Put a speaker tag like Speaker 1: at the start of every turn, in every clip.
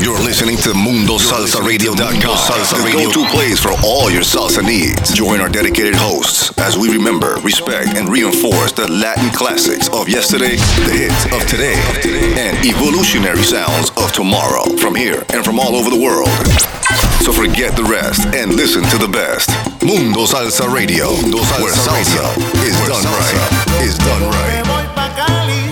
Speaker 1: You're listening to MundoSalsaRadio.com, Salsa the go-to place for all your salsa needs. Join our dedicated hosts as we remember, respect, and reinforce the Latin classics of yesterday, the hits of today, and evolutionary sounds of tomorrow from here and from all over the world. So forget the rest and listen to the best. Mundo Salsa Radio, Mundo Salsa where salsa Radio. is where done salsa right. Is done right.
Speaker 2: Cuando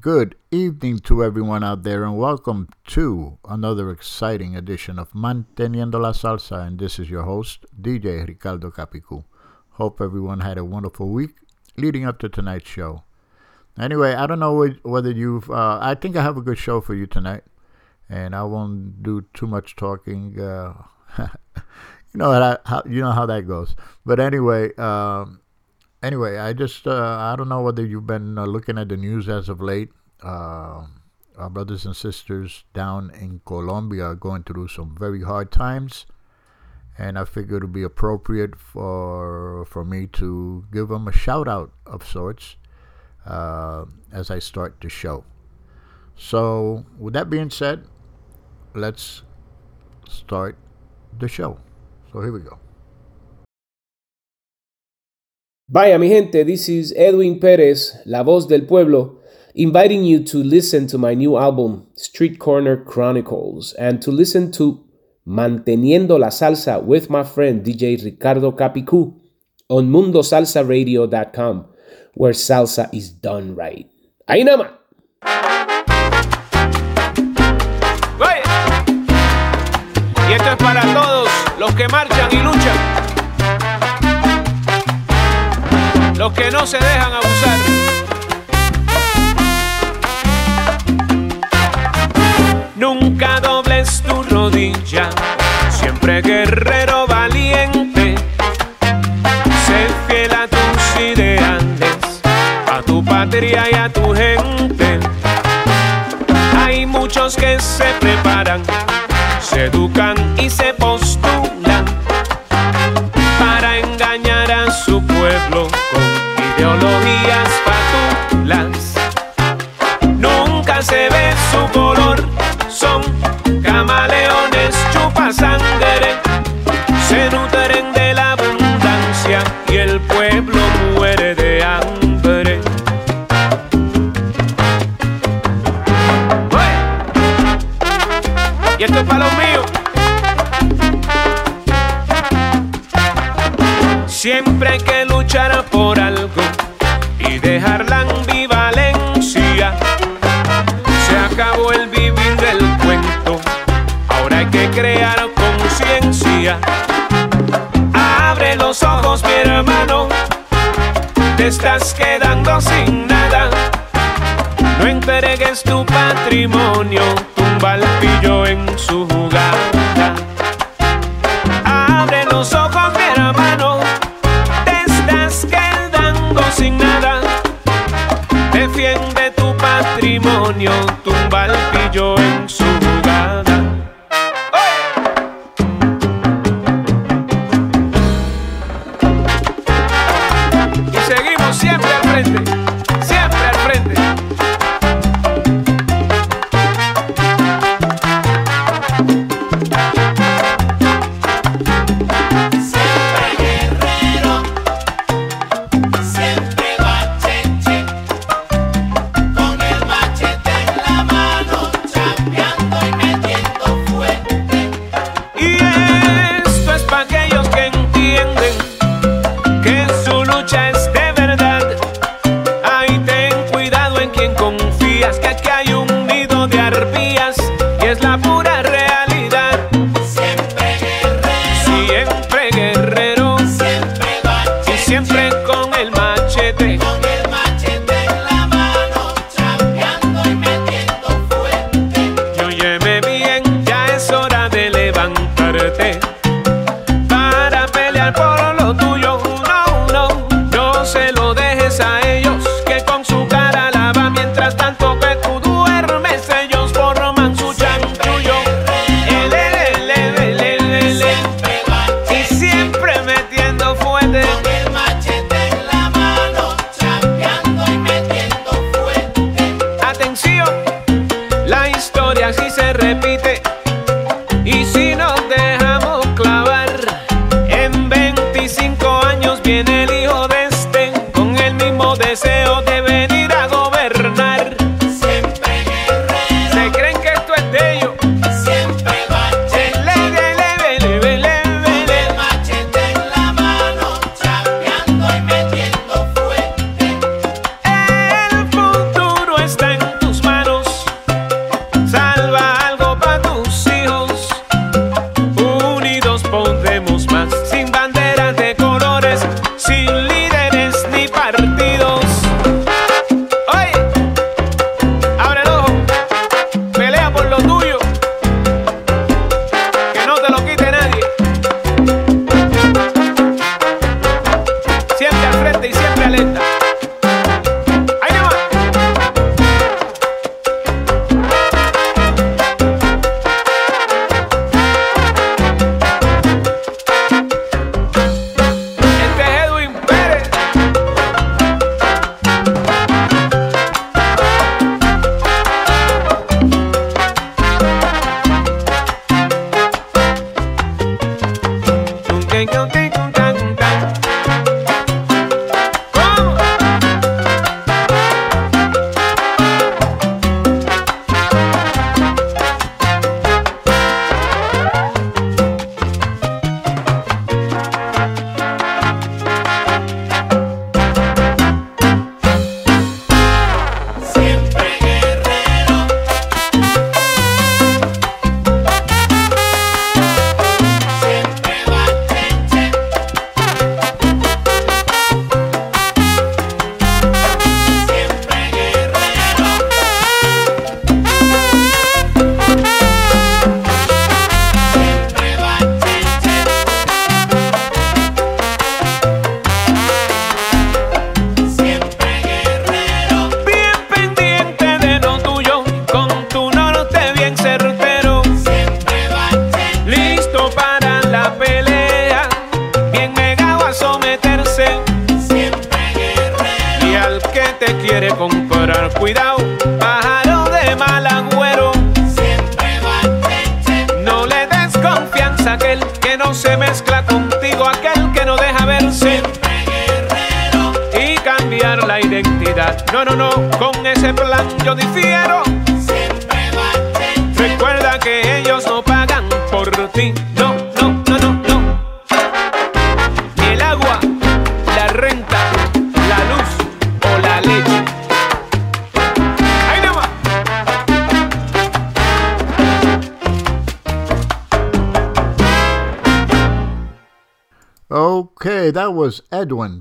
Speaker 3: good evening to everyone out there, and welcome to another exciting edition of Manteniendo la Salsa. And this is your host, DJ Ricardo Capicu. Hope everyone had a wonderful week leading up to tonight's show. Anyway, I don't know whether you've. Uh, I think I have a good show for you tonight, and I won't do too much talking. Uh, you know how, you know how that goes. But anyway. Um, anyway, I just uh, I don't know whether you've been uh, looking at the news as of late. Uh, our brothers and sisters down in Colombia are going through some very hard times, and I figured it would be appropriate for for me to give them a shout out of sorts uh, as I start the show. So, with that being said, let's start the show. So here we go.
Speaker 4: Vaya mi gente, this is Edwin Perez, La Voz del Pueblo, inviting you to listen to my new album, Street Corner Chronicles, and to listen to Manteniendo la Salsa with my friend DJ Ricardo Capicu on mundosalsaradio.com, where salsa is done right. Ahí nada.
Speaker 5: Y esto es para todos los que marchan y luchan. Los que no se dejan abusar. Nunca dobles tu rodilla, siempre guerrero valiente. Sé fiel a tus ideales, a tu patria y a tu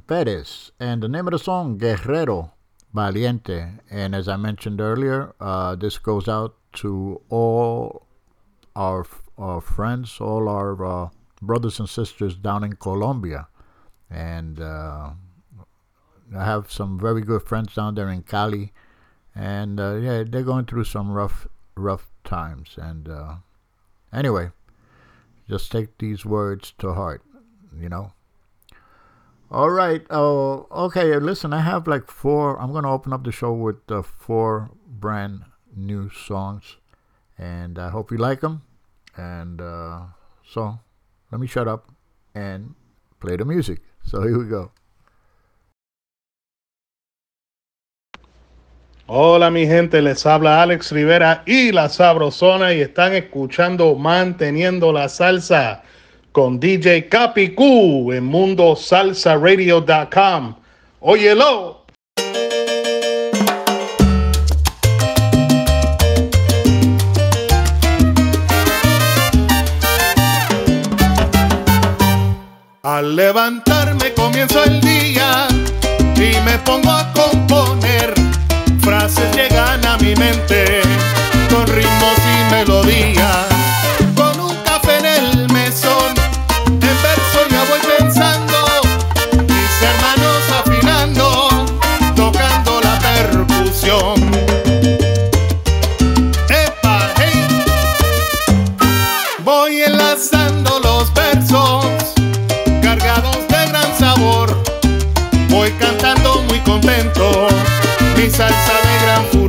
Speaker 3: Perez, and the name of the song, Guerrero Valiente. And as I mentioned earlier, uh, this goes out to all our, our friends, all our uh, brothers and sisters down in Colombia. And uh, I have some very good friends down there in Cali. And uh, yeah, they're going through some rough, rough times. And uh, anyway, just take these words to heart, you know. All right. Oh, okay. Listen, I have like four. I'm gonna open up the show with uh, four brand new songs, and I hope you like them. And uh, so, let me shut up and play the music. So here we go.
Speaker 6: Hola mi gente, les habla Alex Rivera y la Sabrosona y están escuchando Manteniendo la Salsa con DJ Capicú en mundosalsaradio.com. Óyelo.
Speaker 7: Al levantarme comienzo el día y me pongo a componer. Frases llegan a mi mente con ritmos y melodías. Muy contento mi salsa de gran furor.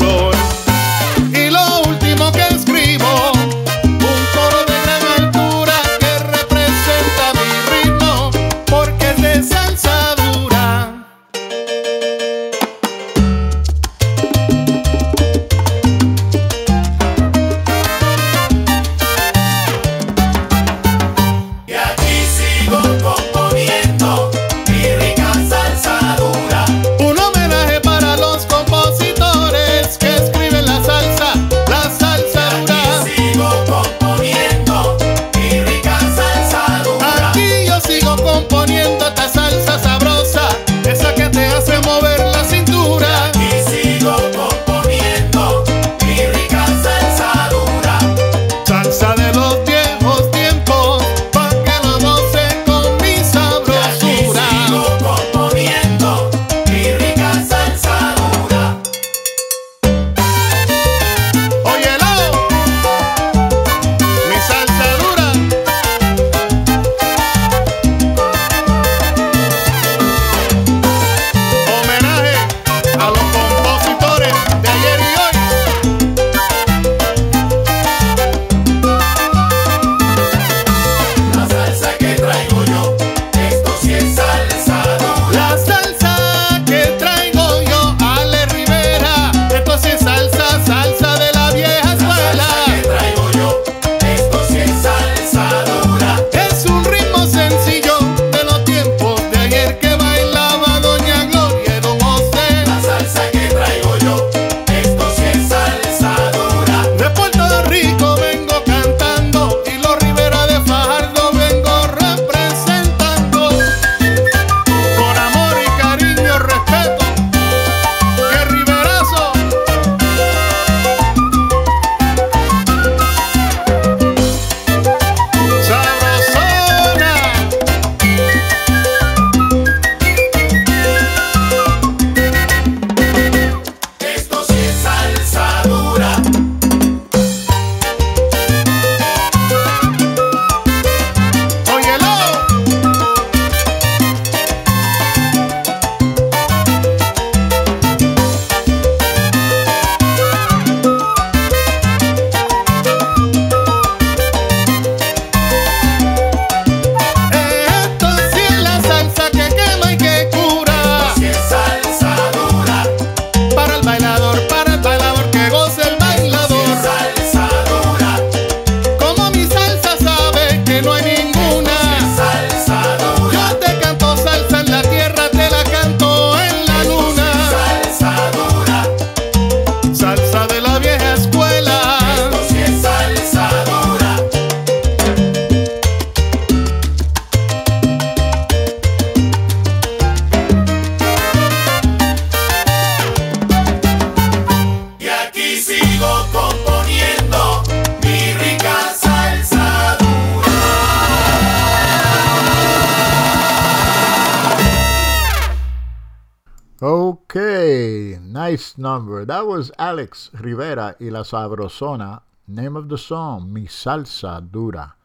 Speaker 3: Alex Rivera y La Sabrosona. Name of the song, Mi Salsa Dura.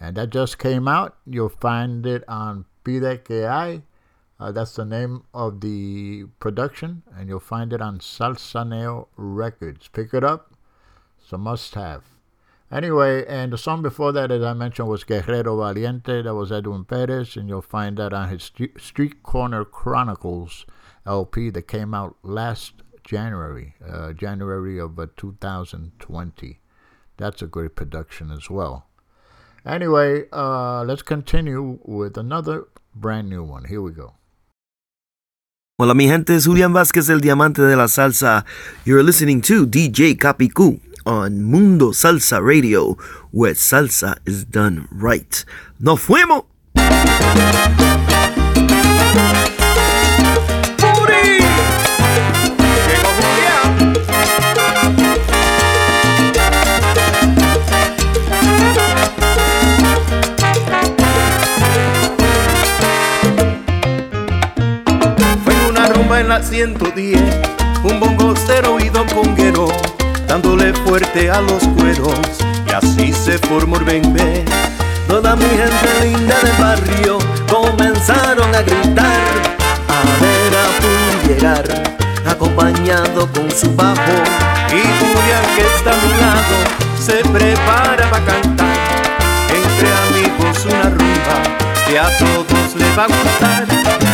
Speaker 3: And that just came out. You'll find it on Pide Que Hay. Uh, that's the name of the production. And you'll find it on Salsaneo Records. Pick it up. It's a must have. Anyway, and the song before that, as I mentioned, was Guerrero Valiente. That was Edwin Perez. And you'll find that on his Street Corner Chronicles LP that came out last January, uh, January of uh, 2020. That's a great production as well. Anyway, uh, let's continue with another brand new one. Here we go.
Speaker 8: Hola mi gente, es Julián Vázquez, el diamante de la salsa. You're listening to DJ Capicu on Mundo Salsa Radio, where salsa is done right. ¡Nos fuimos!
Speaker 2: En la 110, un bongo cero y don conguero, dándole fuerte a los cueros, y así se formó el bembe. Toda mi gente linda del barrio comenzaron a gritar, a ver a Puri llegar, acompañado con su bajo, y Julián que está a mi lado, se prepara para cantar, entre amigos una rumba que a todos les va a gustar.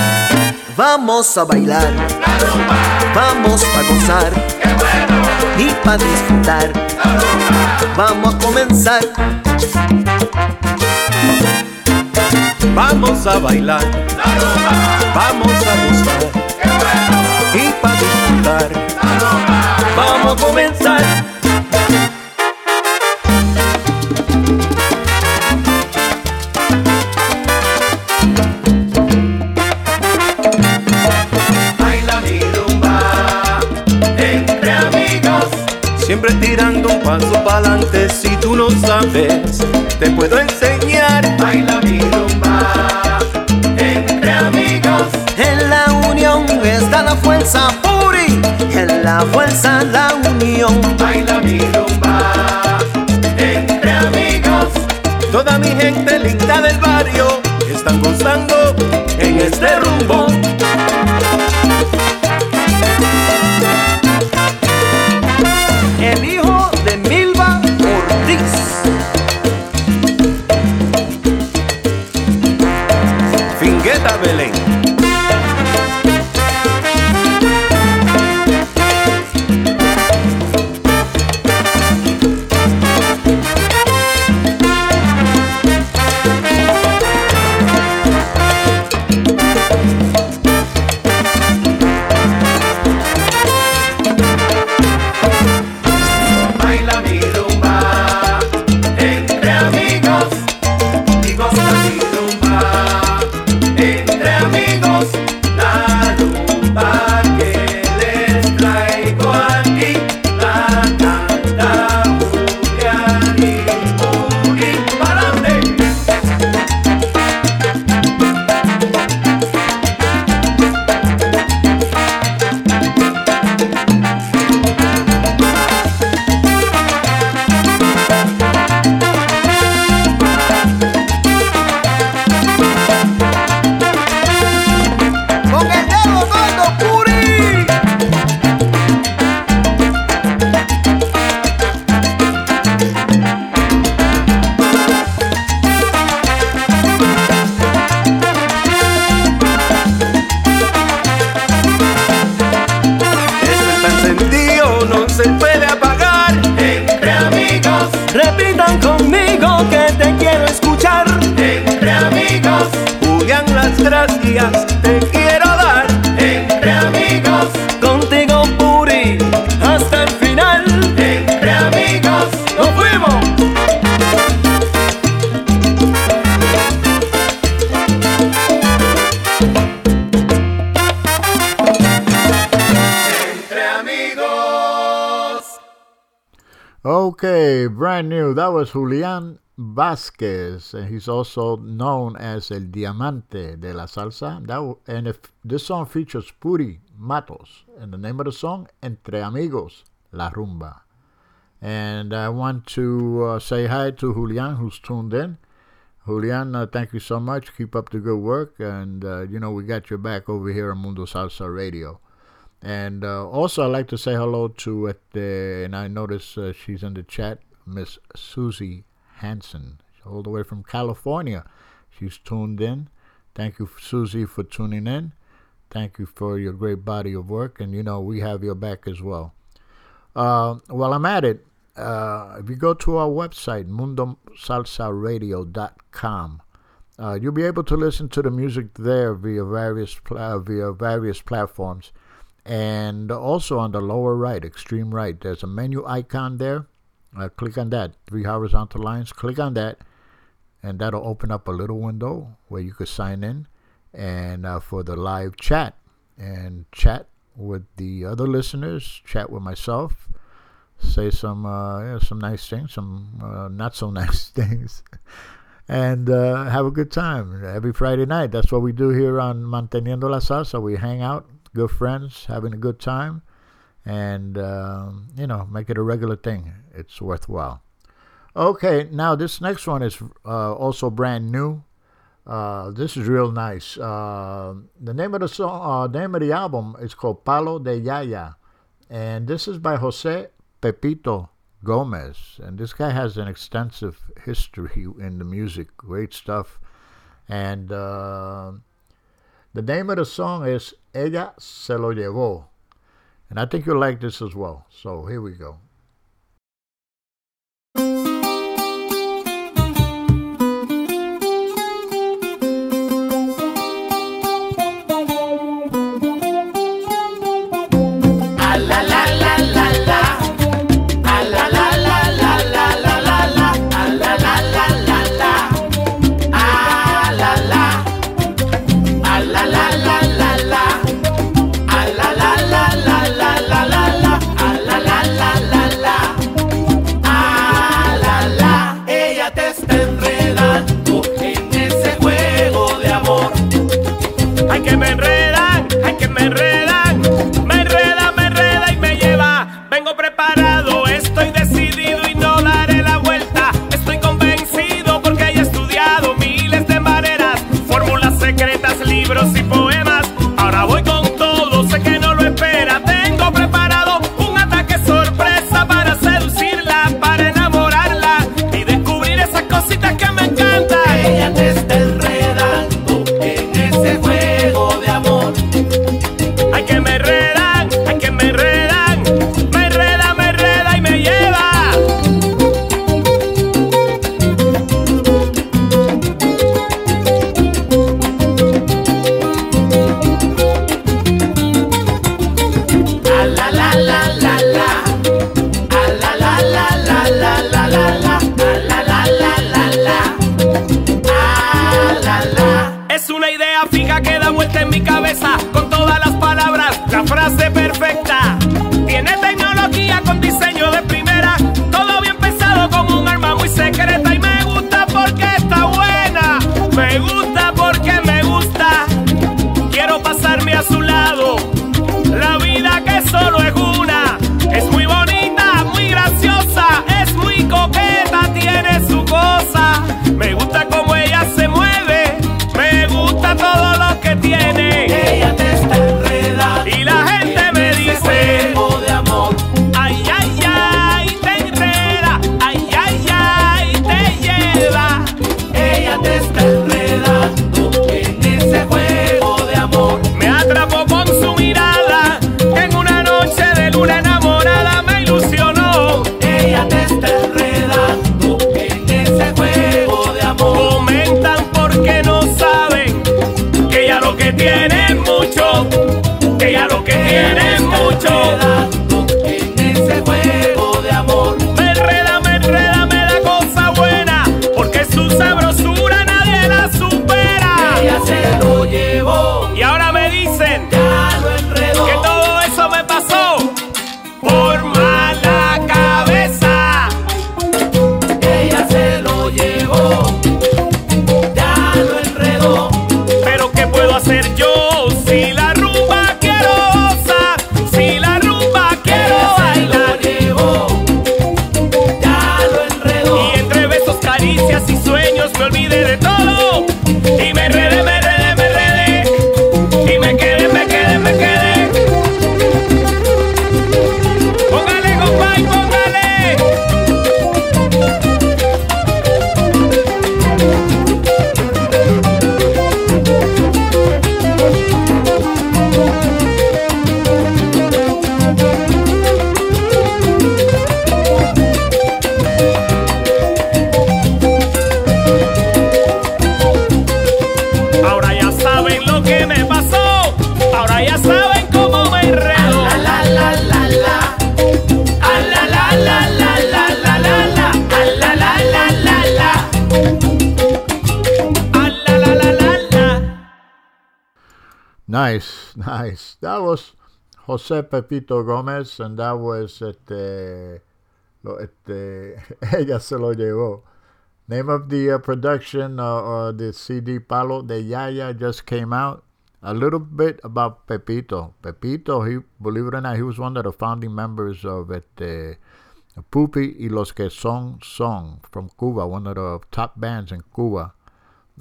Speaker 2: Vamos a bailar, vamos a gozar y para disfrutar. Vamos a comenzar. Vamos a bailar, vamos a gozar y para disfrutar. Vamos a comenzar. Siempre tirando un paso para adelante si tú no sabes Te puedo enseñar. Baila mi rumba Entre amigos. En la unión está la fuerza Puri En la fuerza la unión. Baila mi rumba Entre amigos. Toda mi gente linda del barrio Están gozando en este rumbo
Speaker 3: was Julian Vasquez, he's also known as El Diamante de la Salsa. That and if this song features Puri Matos. And the name of the song, Entre Amigos, La Rumba. And I want to uh, say hi to Julian, who's tuned in. Julian, uh, thank you so much. Keep up the good work. And, uh, you know, we got your back over here on Mundo Salsa Radio. And uh, also, I'd like to say hello to, at and I notice uh, she's in the chat, Miss Susie Hansen, all the way from California. She's tuned in. Thank you, Susie, for tuning in. Thank you for your great body of work. And, you know, we have your back as well. Uh, while I'm at it, uh, if you go to our website, mundosalsaradio.com, uh, you'll be able to listen to the music there via various pla- via various platforms, and also on the lower right, extreme right, there's a menu icon there. Uh, click on that, three horizontal lines. Click on that, and that'll open up a little window where you could sign in and uh, for the live chat and chat with the other listeners, chat with myself, say some uh, yeah, some nice things, some uh, not so nice things, and uh, have a good time every Friday night. That's what we do here on Manteniendo la Salsa. We hang out, good friends, having a good time, and um, you know, make it a regular thing. It's worthwhile. Okay, now this next one is uh, also brand new. Uh, this is real nice. Uh, the name of the song, uh, name of the album is called Palo de Yaya, and this is by Jose Pepito Gomez. And this guy has an extensive history in the music, great stuff. And uh, the name of the song is Ella se lo llevó, and I think you'll like this as well. So here we go.
Speaker 9: está en
Speaker 5: mi cabeza
Speaker 3: Nice. That was Jose Pepito Gomez, and that was lo, este, ella se lo llevó. Name of the uh, production uh, or the CD Palo de Yaya just came out. A little bit about Pepito. Pepito, he believe it or not, he was one of the founding members of este, Pupi y los que son son from Cuba, one of the top bands in Cuba.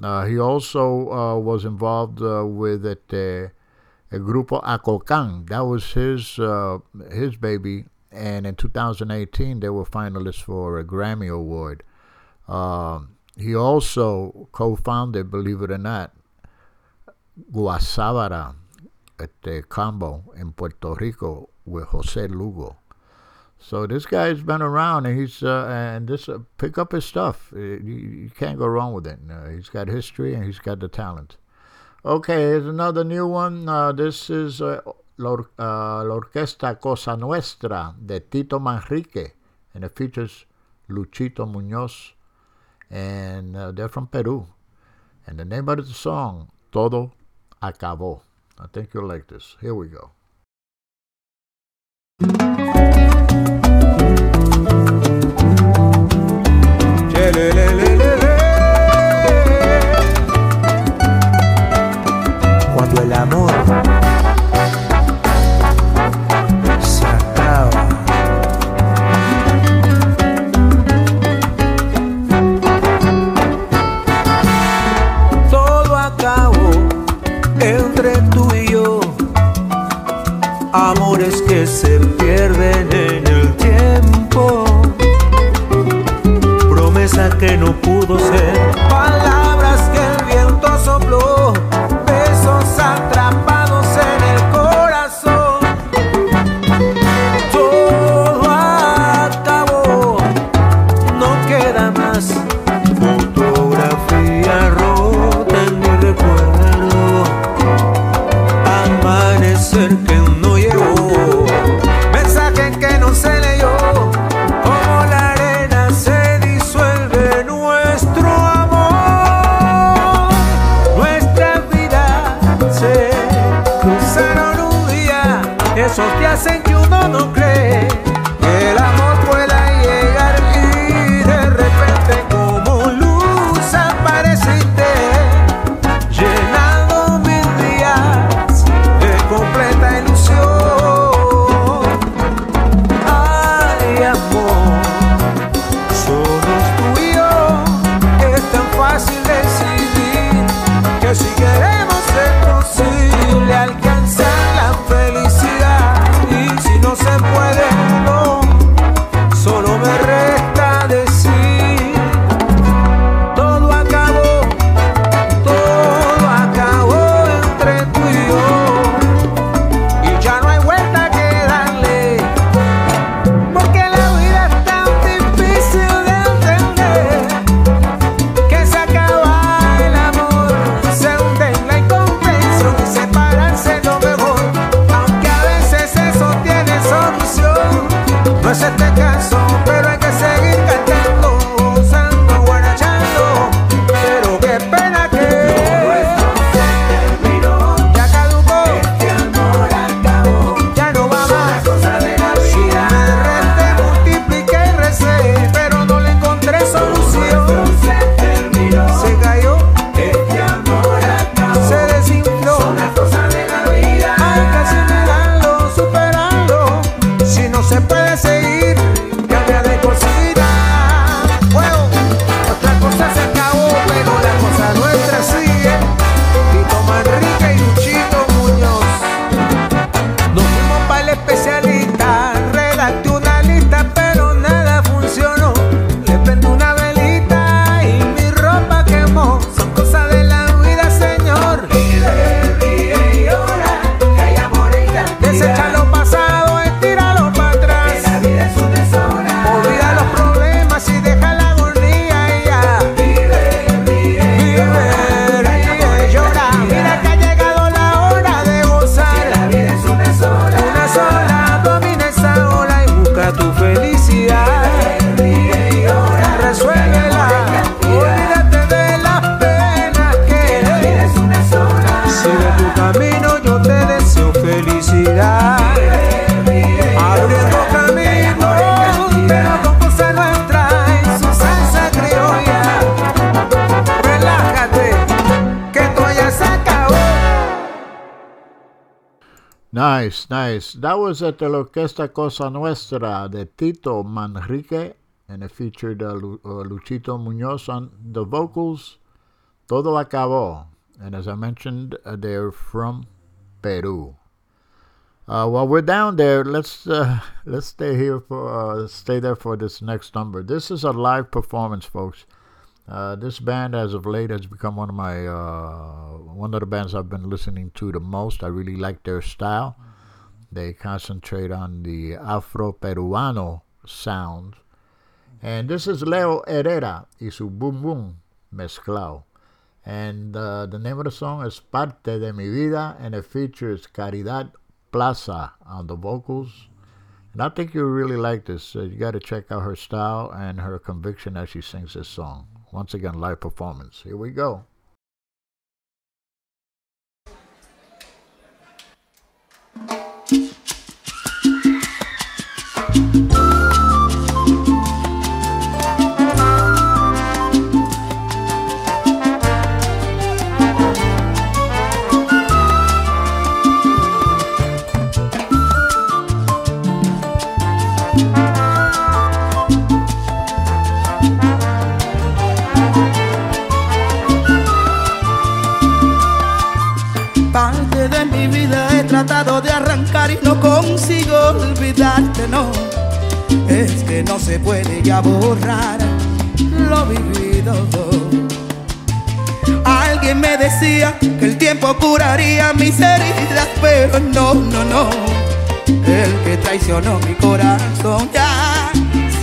Speaker 3: Uh, he also uh, was involved uh, with este, el grupo Acokán. That was his uh, his baby, and in 2018 they were finalists for a Grammy Award. Um, he also co-founded, believe it or not, Guasábara, este combo in Puerto Rico with Jose Lugo. So this guy's been around, and he's uh, and this uh, pick up his stuff. Uh, You, you can't go wrong with it. Uh, he's got history and he's got the talent. Okay, here's another new one. Uh, this is uh, La, uh, Cosa Nuestra de Tito Manrique, and it features Luchito Muñoz, and uh, they're from Peru. And the name of the song, Todo Acabó. I think you'll like this. Here we go. Was at the Orquesta Cosa Nuestra de Tito Manrique, and it featured uh, Lu- Luchito Munoz on the vocals. Todo acabó, and as I mentioned, uh, they're from Peru. Uh, while we're down there, let's uh, let's stay here for uh, stay there for this next number. This is a live performance, folks. This band, as of late, has become one of my one of the bands I've been listening to the most. I really like their style. They concentrate on the Afro Peruano sound, and this is Leo Herrera y su Boom Boom mezclado. And uh, the name of the song is Parte de mi vida, and it features Caridad Plaza on the vocals. And I think you'll really like this. Uh, you got to check out her style and her conviction as she sings this song. Once again, live performance. Here we go.
Speaker 10: Parte de mi vida he tratado de arrancar y no consigo olvidarte, no. Es que no se puede ya borrar lo vivido. Alguien me decía que el tiempo curaría mis heridas, pero no, no, no. El que traicionó mi corazón ya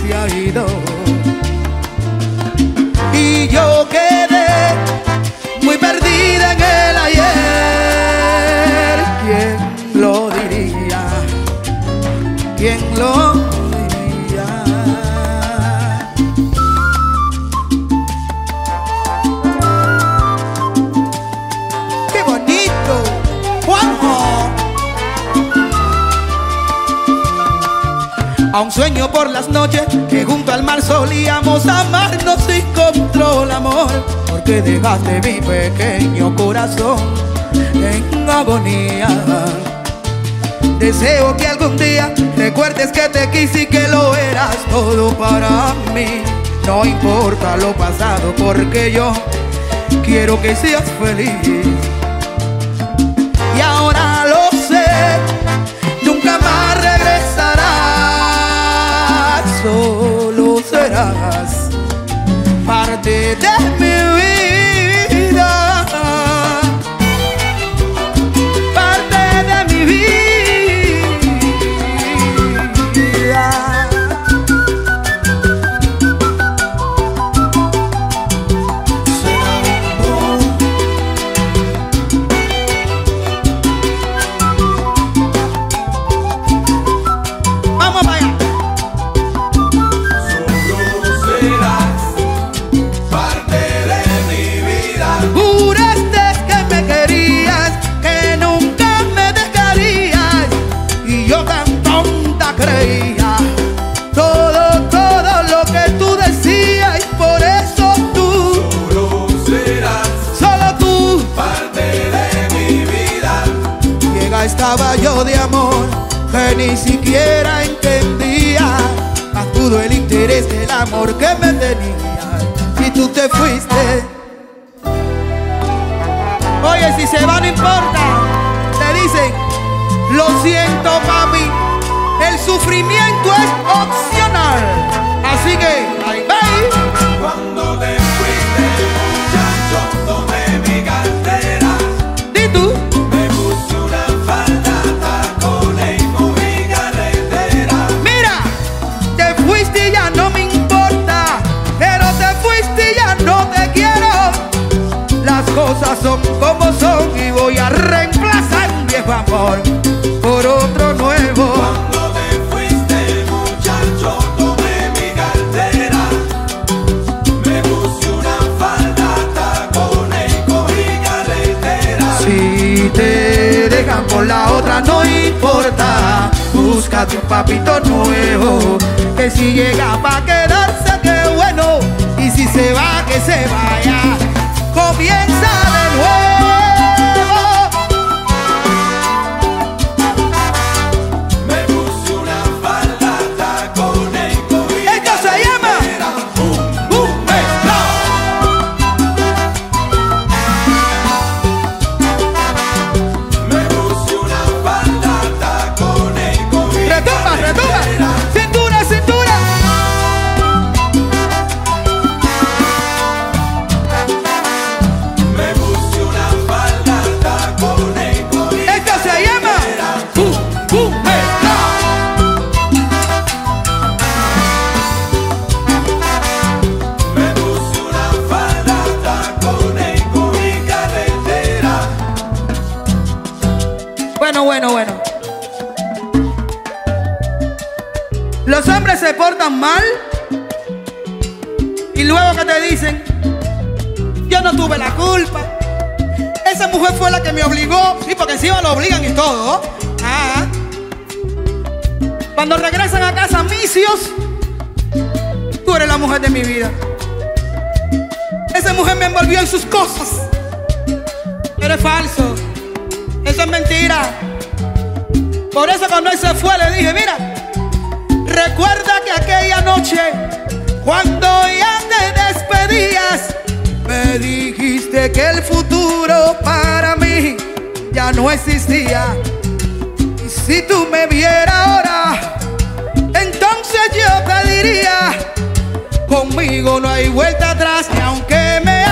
Speaker 10: se ha ido. Y yo quedé muy perdida en el ayer. A un sueño por las noches que junto al mar solíamos amarnos sin control, amor. Porque dejaste mi pequeño corazón en agonía. Deseo que algún día recuerdes que te quise y que lo eras todo para mí. No importa lo pasado porque yo quiero que seas feliz. Parte de estaba yo de amor que ni siquiera entendía. Más pudo el interés del amor que me tenías. Y tú te fuiste. Oye, si se va no importa. Te dicen, lo siento mami, el sufrimiento es opcional. Así que, importa. Búscate un papito nuevo Que si llega pa' quedarse qué bueno. Y si se va que se vaya. Comienza de lo obligan y todo. Ah. Cuando regresan a casa misios, tú eres la mujer de mi vida. Esa mujer me envolvió en sus cosas. Eres falso. Eso es mentira. Por eso cuando él se fue le dije, mira, recuerda que aquella noche, cuando ya te despedías, me dijiste que el futuro para mí ya no existía. Y si tú me vieras ahora, entonces yo te diría, conmigo no hay vuelta atrás, ni aunque me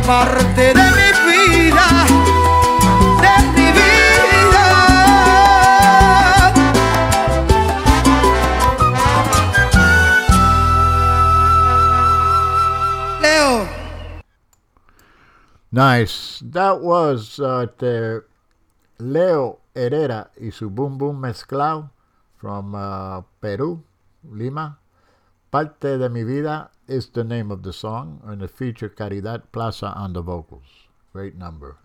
Speaker 10: parte de mi vida.
Speaker 3: Nice. That was uh, the Leo Herrera y su Boom Boom Mezclao from uh, Peru, Lima. Parte de mi vida is the name of the song, and it featured Caridad Plaza on the vocals. Great number.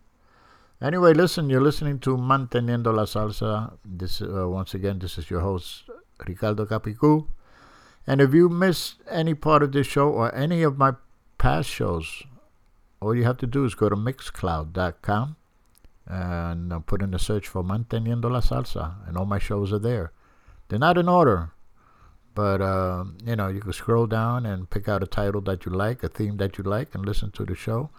Speaker 3: Anyway, listen, you're listening to Manteniendo la Salsa. This uh, once again, this is your host Ricardo Capicu. And if you missed any part of this show or any of my past shows, all you have to do is go to mixcloud.com and uh, put in the search for Manteniendo la Salsa, and all my shows are there. They're not in order, but uh, you know you can scroll down and pick out a title that you like, a theme that you like, and listen to the show.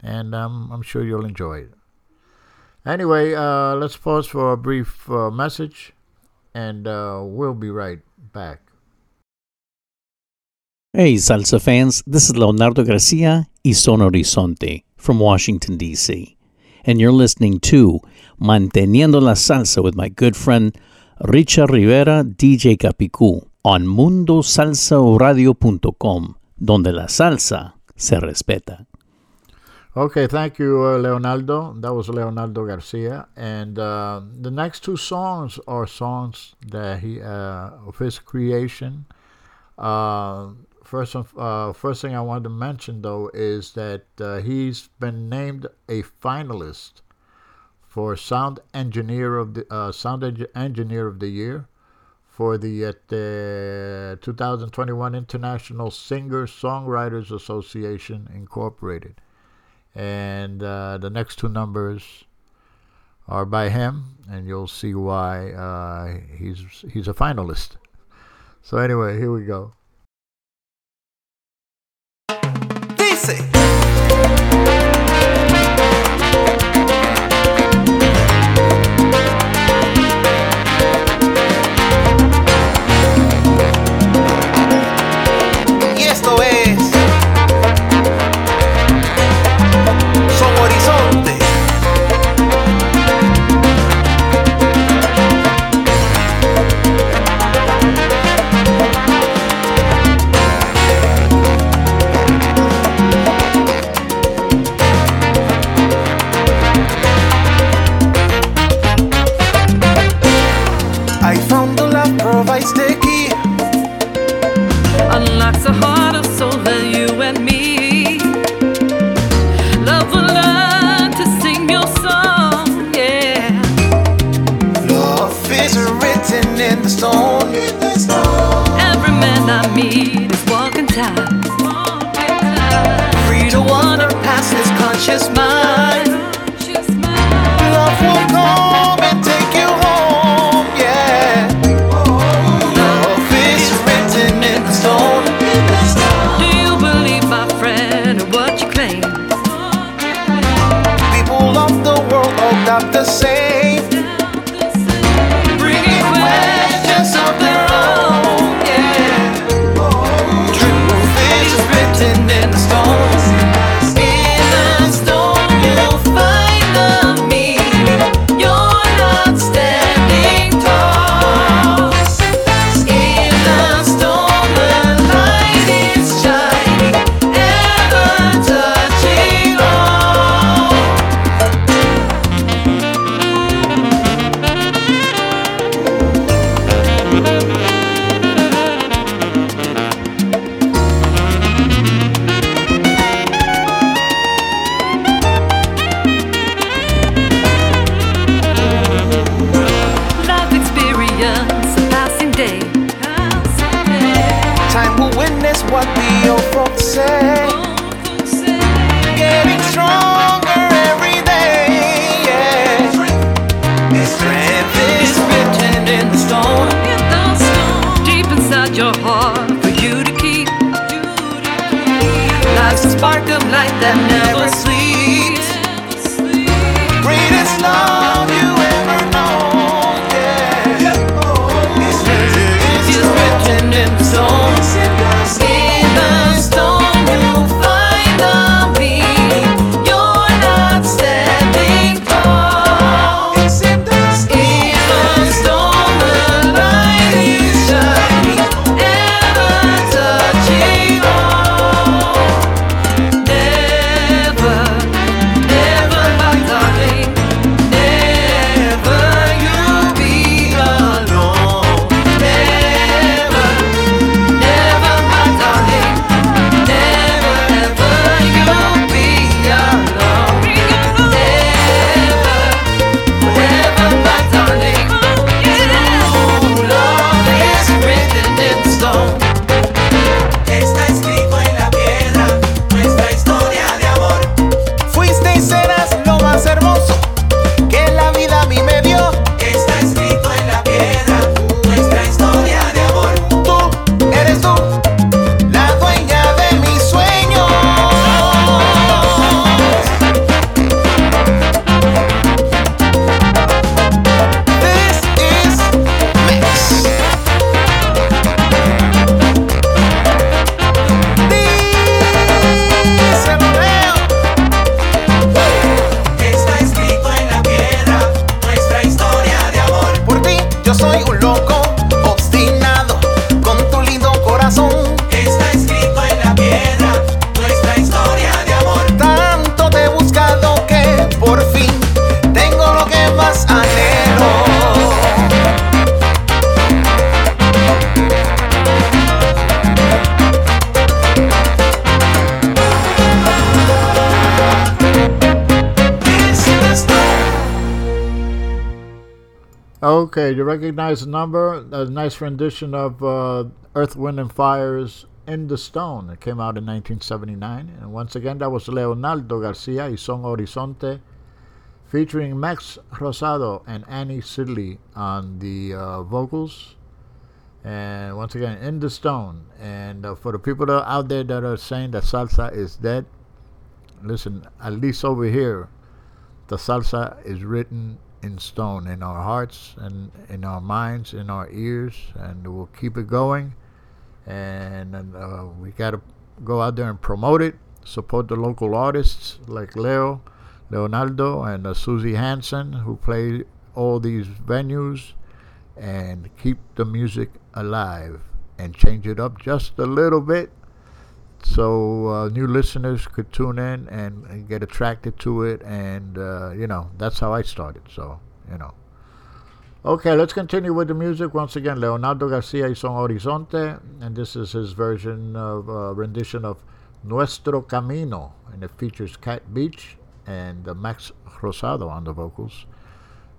Speaker 3: And um, I'm sure you'll enjoy it. Anyway, uh, let's pause for a brief uh, message, and uh, we'll be right back.
Speaker 11: Hey, salsa fans, this is Leonardo Garcia y Son Horizonte from Washington, D.C. And you're listening to Manteniendo la Salsa with my good friend Richard Rivera, DJ Capicu, on mundosalsaradio.com, donde la salsa se respeta.
Speaker 3: Okay, thank you, uh, Leonardo. That was Leonardo Garcia, and uh, the next two songs are songs that he uh, of his creation. Uh, first, uh, first thing I wanted to mention though is that uh, he's been named a finalist for Sound Engineer of the Sound Eng- Engineer of the Year for the, uh, the 2021 International Singer Songwriters Association Incorporated and uh, the next two numbers are by him, and you'll see why uh, he's he's a finalist. So anyway, here we go.
Speaker 12: Conscious mind.
Speaker 13: The
Speaker 3: number? A nice rendition of uh, Earth, Wind, and Fire's In the Stone. It came out in 1979. And once again, that was Leonardo Garcia y Son Horizonte, featuring Max Rosado and Annie Sidley on the uh, vocals. And once again, In the Stone. And uh, for the people that out there that are saying that salsa is dead, listen, at least over here, the salsa is written in stone in our hearts and in our minds, in our ears, and we'll keep it going. And, and uh, we got to go out there and promote it, support the local artists like Leo, Leonardo, and uh, Susie Hansen, who play all these venues, and keep the music alive and change it up just a little bit so uh, new listeners could tune in and, and get attracted to it and uh, you know that's how i started so you know. Okay let's continue with the music. Once again leonardo garcia y son horizonte and this is his version of uh, rendition of nuestro camino and it features cat beach and uh, max rosado on the vocals.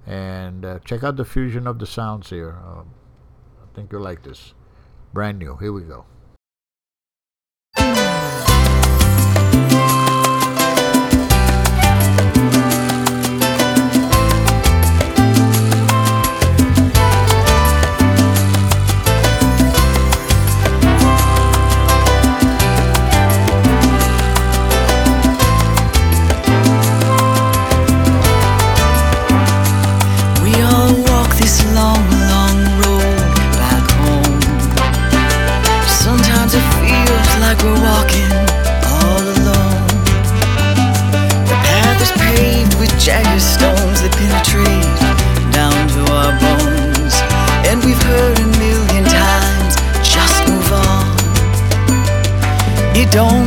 Speaker 3: And uh, check out the fusion of the sounds here. Um, i think you'll like this. Brand new. Here we go
Speaker 14: don't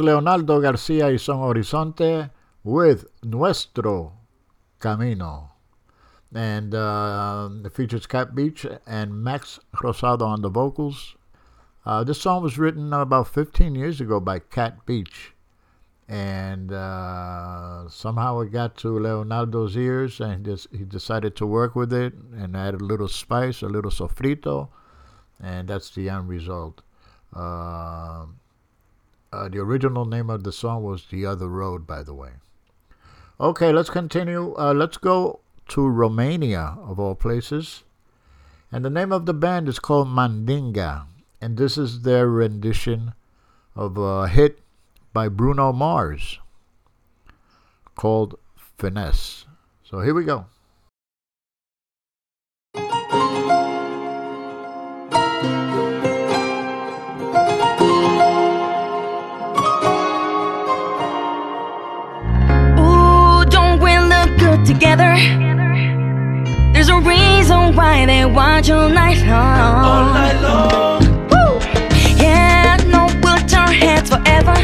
Speaker 3: Leonardo Garcia y Son Horizonte with Nuestro Camino. And uh, it features Cat Beach and Max Rosado on the vocals. Uh, this song was written about 15 years ago by Cat Beach. And uh, somehow it got to Leonardo's ears, and just, he decided to work with it and add a little spice, a little sofrito, and that's the end result. Uh, uh, the original name of the song was The Other Road, by the way. Okay, let's continue. Uh, let's go to Romania, of all places. And the name of the band is called Mandinga. And this is their rendition of a hit by Bruno Mars called Finesse. So here we go.
Speaker 15: together. There's a reason why they watch all night long.
Speaker 9: All night long.
Speaker 15: Woo! Yeah, no, we'll turn heads forever.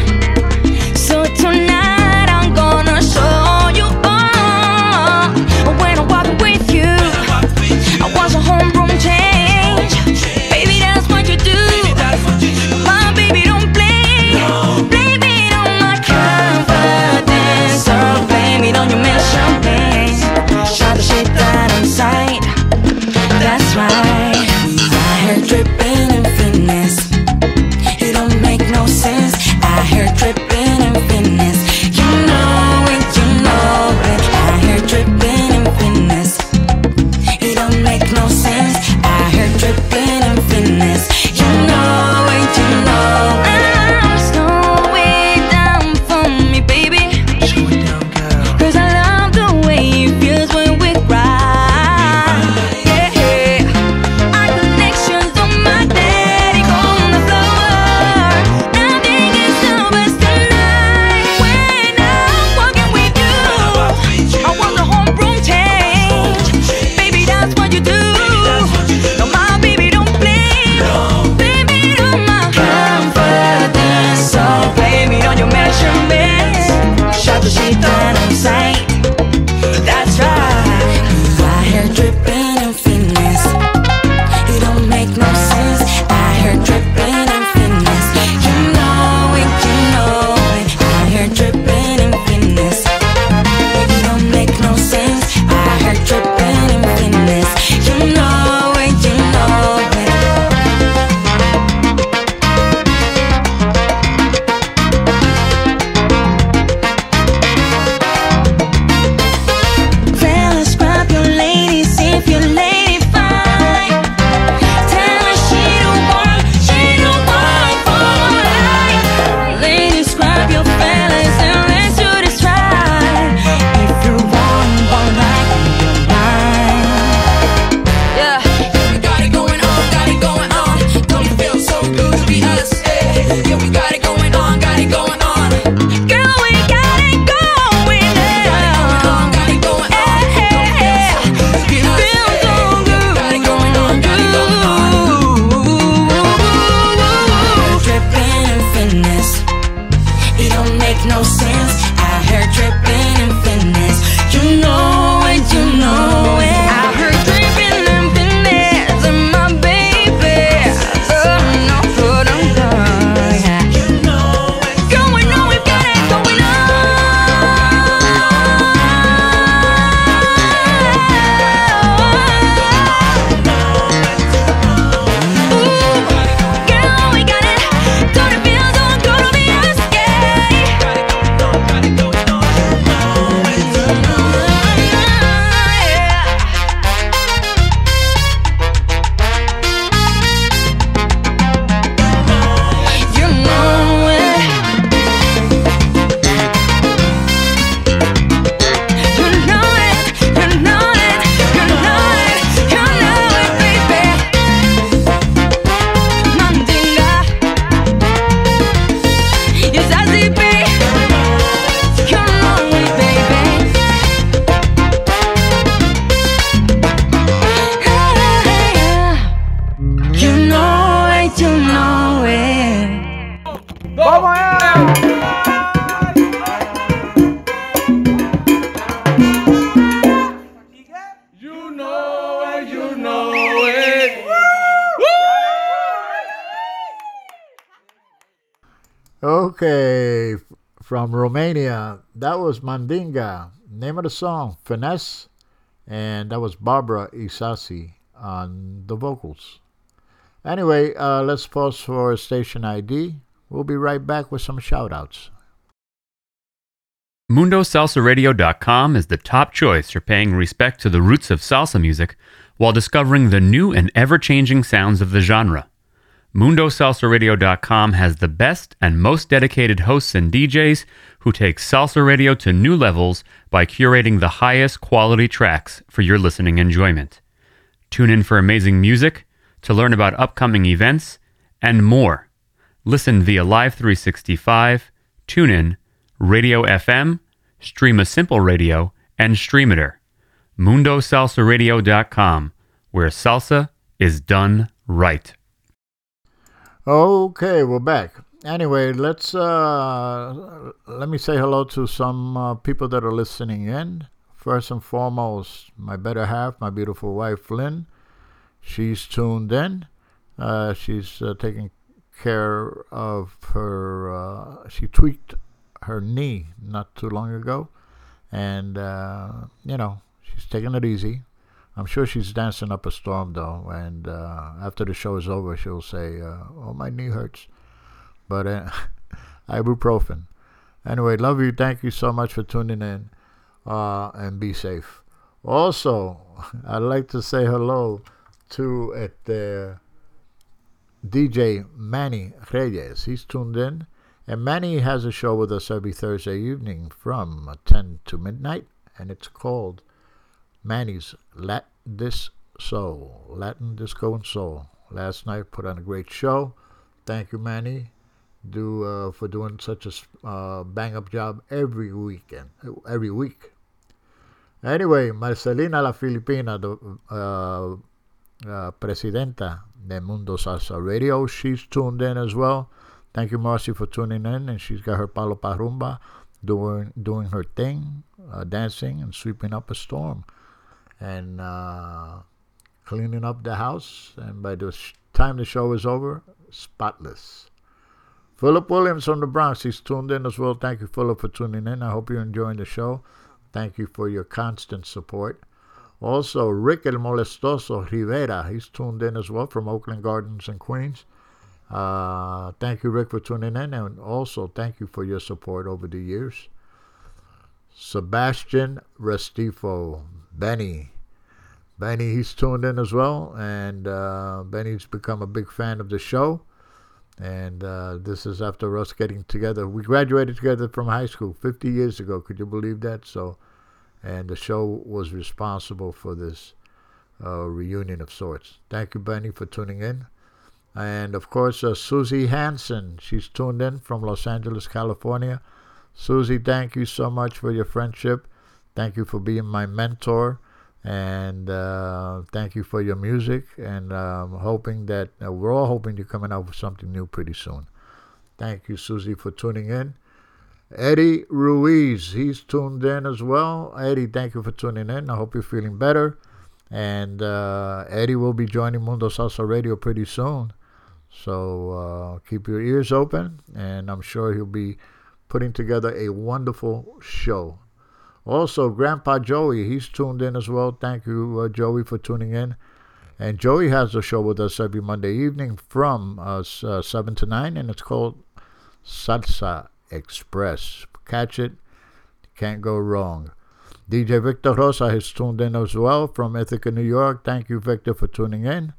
Speaker 15: Mandinga.
Speaker 3: Name of the song, Finesse. And that was Barbara Isasi on the vocals. Anyway, uh, let's pause for station ID. We'll be right back with some shoutouts.
Speaker 16: MundoSalsaRadio.com is the top choice for paying respect to the roots of salsa music while discovering the new and ever changing sounds of the genre. MundoSalsaRadio.com has the best and most dedicated hosts and DJs who take salsa radio to new levels by curating the highest quality tracks for your listening enjoyment. Tune in for amazing music, to learn about upcoming events, and more. Listen via Live 365, TuneIn, Radio FM, Streema Simple Radio, and Streamiter. MundoSalsaRadio.com, where salsa is done right.
Speaker 3: Okay, we're back. Anyway, let's uh, let me say hello to some uh, people that are listening in. First and foremost, my better half, my beautiful wife Lynn. She's tuned in. Uh, she's uh, taking care of her. Uh, she tweaked her knee not too long ago, and uh, you know she's taking it easy. I'm sure she's dancing up a storm though, and uh, after the show is over, she'll say, uh, "Oh, my knee hurts," but uh, ibuprofen. Anyway, love you. Thank you so much for tuning in, uh, and be safe. Also, I'd like to say hello to at the DJ Manny Reyes. He's tuned in, and Manny has a show with us every Thursday evening from 10 to midnight, and it's called Manny's Latin This Soul, Latin Disco and Soul. Last night put on a great show. Thank you, Manny, do uh, for doing such a uh, bang up job every weekend, every week. Anyway, Marcelina La Filipina, the uh, uh, presidenta de Mundo Salsa Radio, she's tuned in as well. Thank you, Marcy, for tuning in, and she's got her palo parumba doing doing her thing, uh, dancing and sweeping up a storm and uh, cleaning up the house. And by the time the show is over, spotless. Philip Williams from the Bronx, he's tuned in as well. Thank you, Philip, for tuning in. I hope you're enjoying the show. Thank you for your constant support. Also, Rick El Molestoso Rivera, he's tuned in as well from Oakland Gardens and Queens. Uh, thank you, Rick, for tuning in, and also thank you for your support over the years. Sebastian Restifo, Benny. Benny, he's tuned in as well, and uh, Benny's become a big fan of the show. And uh, this is after us getting together. We graduated together from high school 50 years ago. Could you believe that? So, and the show was responsible for this uh, reunion of sorts. Thank you, Benny, for tuning in. And of course, uh, Susie Hansen. She's tuned in from Los Angeles, California. Susie, thank you so much for your friendship. Thank you for being my mentor. And uh, thank you for your music. And um, hoping that uh, we're all hoping you're coming out with something new pretty soon. Thank you, Susie, for tuning in. Eddie Ruiz, he's tuned in as well. Eddie, thank you for tuning in. I hope you're feeling better. And uh, Eddie will be joining Mundo Salsa Radio pretty soon. So uh, keep your ears open, and I'm sure he'll be putting together a wonderful show. Also, Grandpa Joey, he's tuned in as well. Thank you, uh, Joey, for tuning in. And Joey has a show with us every Monday evening from uh, uh, 7 to 9, and it's called Salsa Express. Catch it, can't go wrong. DJ Victor Rosa has tuned in as well from Ithaca, New York. Thank you, Victor, for tuning in.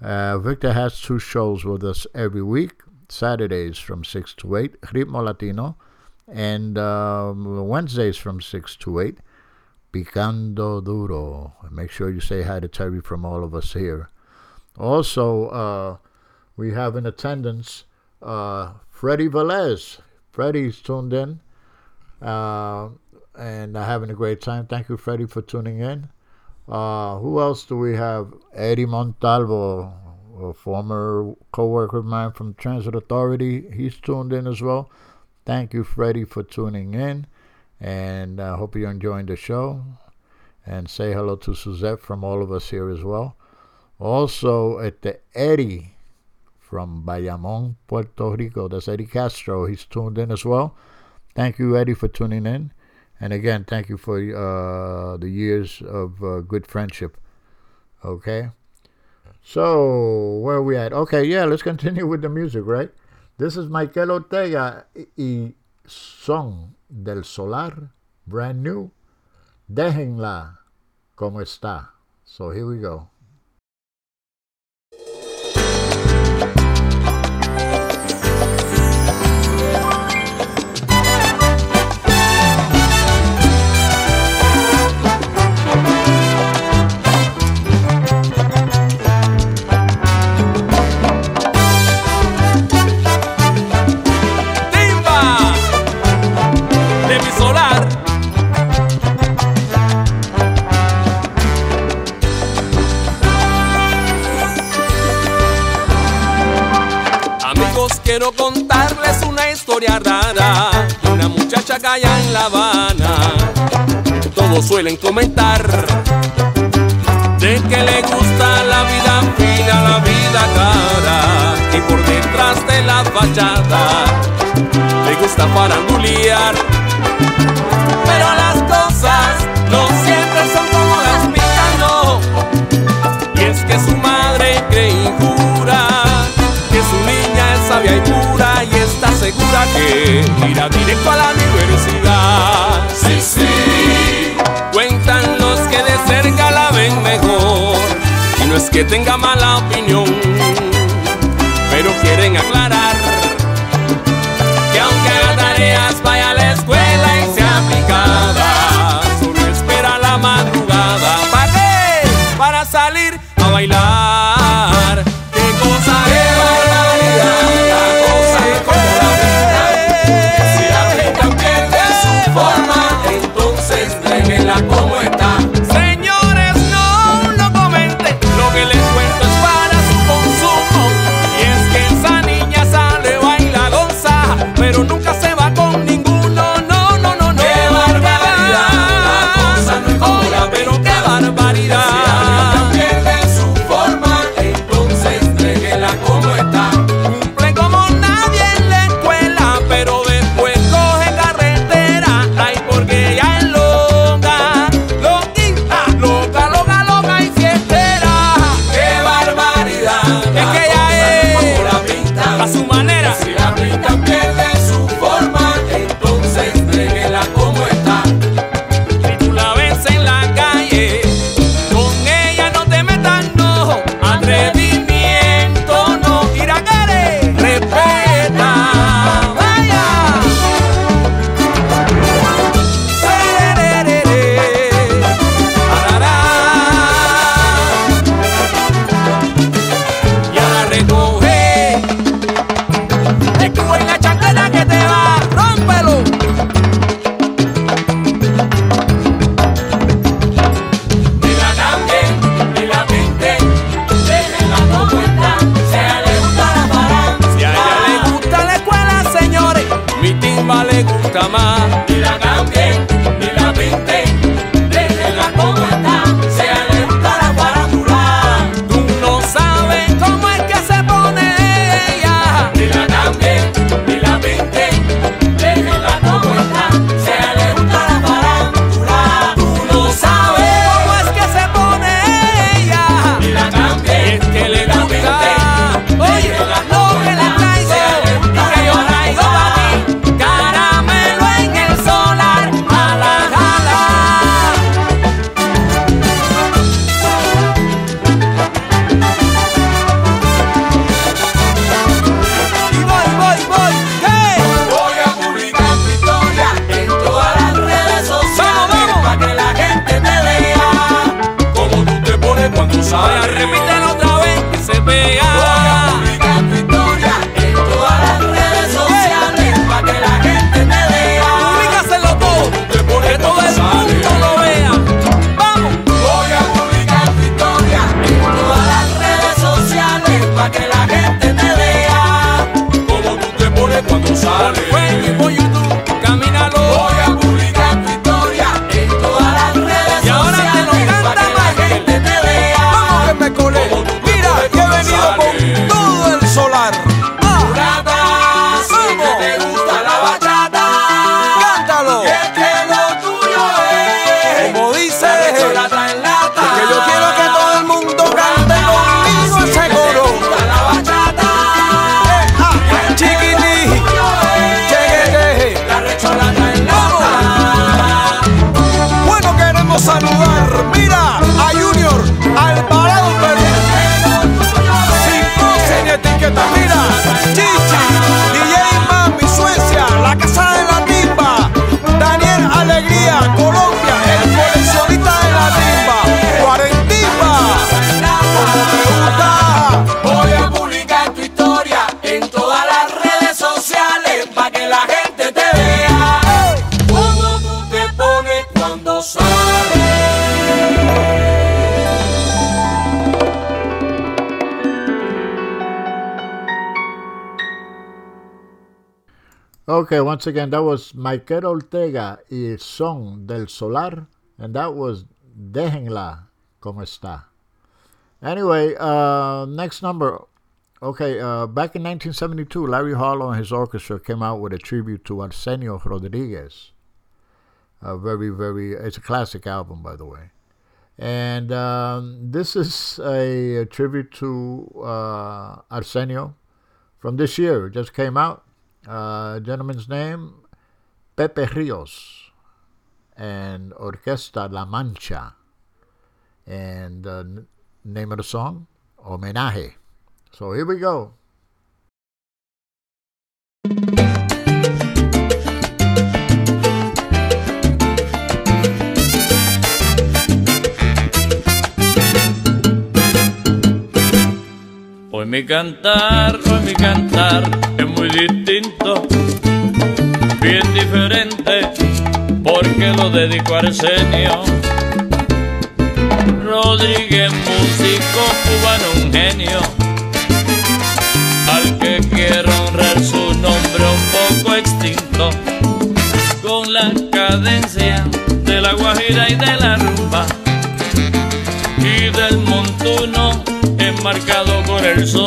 Speaker 3: Uh, Victor has two shows with us every week Saturdays from 6 to 8, Ritmo Latino, and um, Wednesdays from 6 to 8, Picando Duro. Make sure you say hi to Terry from all of us here. Also, uh, we have in attendance uh, Freddie Velez. Freddie's tuned in uh, and having a great time. Thank you, Freddie, for tuning in. Uh, who else do we have? Eddie Montalvo, a former co-worker of mine from Transit Authority. He's tuned in as well. Thank you, Freddie, for tuning in, and I hope you're enjoying the show. And say hello to Suzette from all of us here as well. Also, at the Eddie from Bayamon, Puerto Rico, that's Eddie Castro. He's tuned in as well. Thank you, Eddie, for tuning in. And again, thank you for uh, the years of uh, good friendship. Okay? So, where are we at? Okay, yeah, let's continue with the music, right? This is Michael Ortega y Son del Solar, brand new. Déjenla como está. So, here we go.
Speaker 17: una muchacha que en La Habana. Todos suelen comentar de que le gusta la vida fina, la vida cara y por detrás de la fachada le gusta farandulear. Pero las cosas no siempre son como las pintan, no. Y es que su madre cree injusta asegura que irá directo a la universidad. Sí, sí. Cuentan los que de cerca la ven mejor. Y no es que tenga mala opinión, pero quieren aclarar que aunque haga tarea
Speaker 3: Okay, once again, that was Michael Ortega y Son del Solar, and that was Déjenla como está. Anyway, uh, next number. Okay, uh, back in 1972, Larry Harlow and his orchestra came out with a tribute to Arsenio Rodriguez. A very, very, it's a classic album, by the way. And um, this is a, a tribute to uh, Arsenio from this year. It just came out. Uh, gentleman's name, Pepe Rios, and Orquesta La Mancha. And uh, n- name of the song, Homenaje. So here we go.
Speaker 18: Mi cantar, hoy mi cantar es muy distinto, bien diferente, porque lo dedico a Arsenio. Rodríguez, músico cubano, un genio, al que quiero honrar su nombre un poco extinto, con la cadencia de la guajira y de la rumba, y del montuno enmarcado y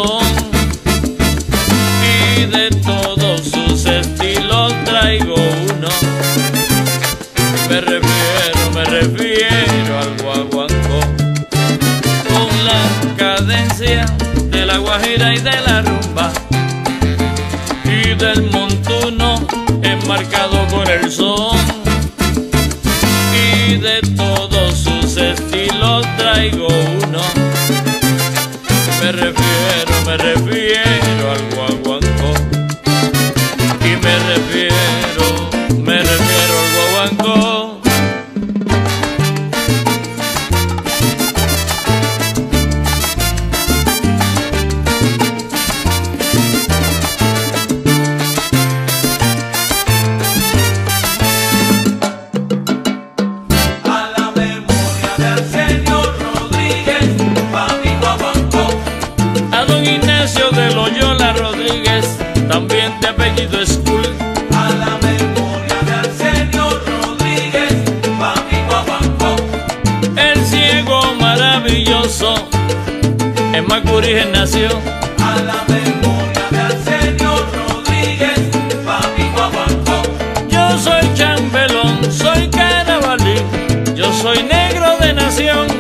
Speaker 18: de todos sus estilos traigo uno, me refiero, me refiero al guaguancó. Con la cadencia de la guajira y de la rumba. Y del montuno enmarcado por el son en Macurigen nació.
Speaker 19: A la memoria de Arsenio Rodríguez, papi guaguancó.
Speaker 18: Yo soy chambelón, soy carabalí, yo soy negro de nación.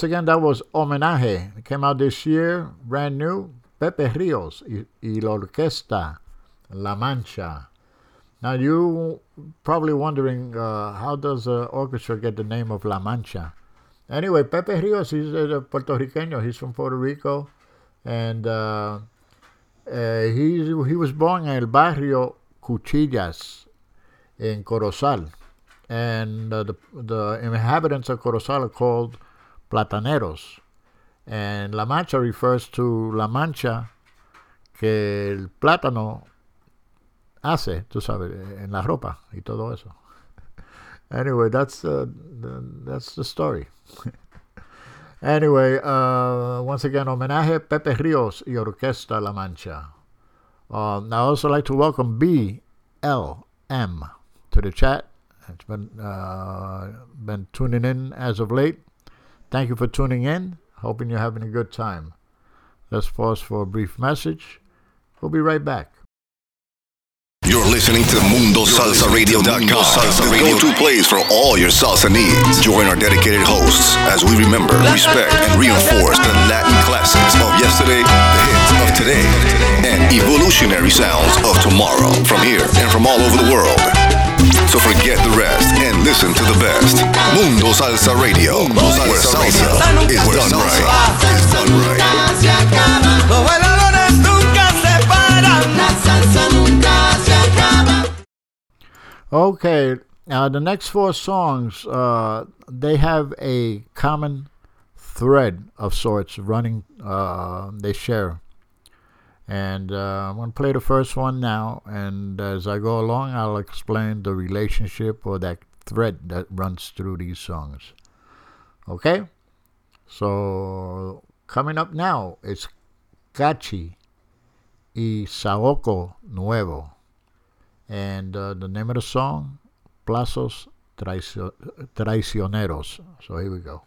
Speaker 3: Once again, that was Homenaje. It came out this year, brand new. Pepe Rios y, y la orquesta La Mancha. Now you probably wondering uh, how does the orchestra get the name of La Mancha? Anyway, Pepe Rios is a Puerto Rican. He's from Puerto Rico, and uh, uh, he he was born in El Barrio Cuchillas in Corozal, and uh, the the inhabitants of Corozal are called Plataneros, and La Mancha refers to La Mancha que el plátano hace, tú sabes, en la ropa y todo eso. Anyway, that's uh, the, that's the story. anyway, uh, once again, homenaje Pepe Rios y Orquesta La Mancha. Um, I also like to welcome BLM to the chat. It's been uh, been tuning in as of late. Thank you for tuning in. Hoping you're having a good time. Let's pause for a brief message. We'll be right back.
Speaker 1: You're listening to MundoSalsaRadio.com, Salsa the go-to place for all your salsa needs. Join our dedicated hosts as we remember, respect, and reinforce the Latin classics of yesterday, the hits of today, and evolutionary sounds of tomorrow from here and from all over the world. So forget the rest and listen to the best. Mundo Salsa Radio, where salsa is done right. Is done right.
Speaker 2: Los bailadores nunca se paran. La salsa nunca se acaba.
Speaker 3: Okay, Now, the next four songs, uh, they have a common thread of sorts running, uh, they share. And uh, I'm going to play the first one now, and as I go along, I'll explain the relationship or that thread that runs through these songs. Okay? So, coming up now, it's Cachi y Saoko Nuevo. And uh, the name of the song, Plazos Traicio- Traicioneros. So here we go.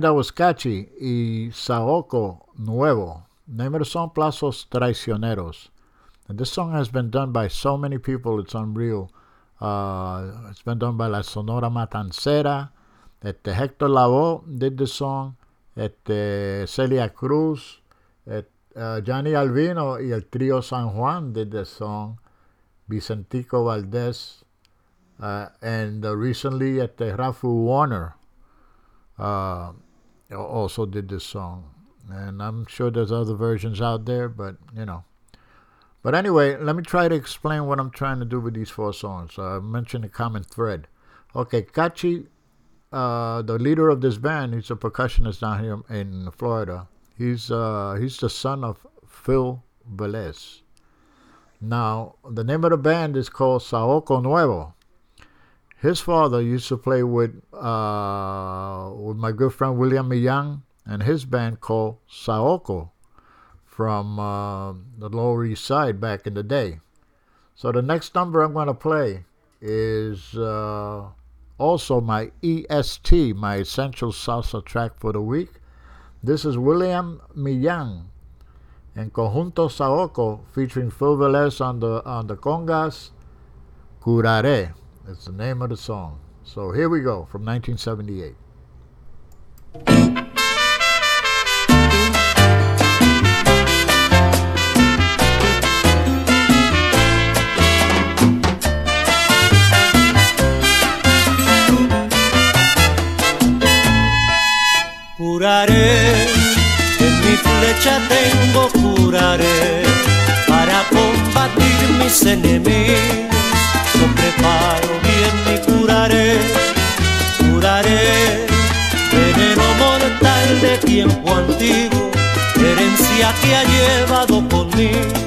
Speaker 3: Okay, once again, that was Cachi y Saoko Nuevo. Name of the song, Plazos Traicioneros. And this song has been done by so many people, it's unreal. Uh, it's been done by La Sonora Matancera. Este, Hector Lavoe did the song. Este, Celia Cruz. Et, uh, Johnny Albino y el Trío San Juan did the song. Vicentico Valdez. Uh, and uh, recently, este, Rafu Warner uh, also did this song. And I'm sure there's other versions out there, but you know. But anyway, let me try to explain what I'm trying to do with these four songs. Uh, I mentioned a common thread. Okay, Kachi, uh, the leader of this band, he's a percussionist down here in Florida. He's uh, he's the son of Phil Velez. Now, the name of the band is called Saoko Nuevo. His father used to play with uh, with my good friend William Young and his band called Saoko from uh, the Lower East Side back in the day. So the next number I'm going to play is uh, also my EST, my Essential Salsa track for the week. This is William Millán and Conjunto Saoko featuring Phil Velez on the on the congas. Curaré. It's the name of the song. So here we go from 1978.
Speaker 20: Curaré, en mi flecha tengo curaré para combatir mis enemigos. Yo preparo bien mi curaré, curaré, veneno mortal de tiempo antiguo, herencia que ha llevado conmigo.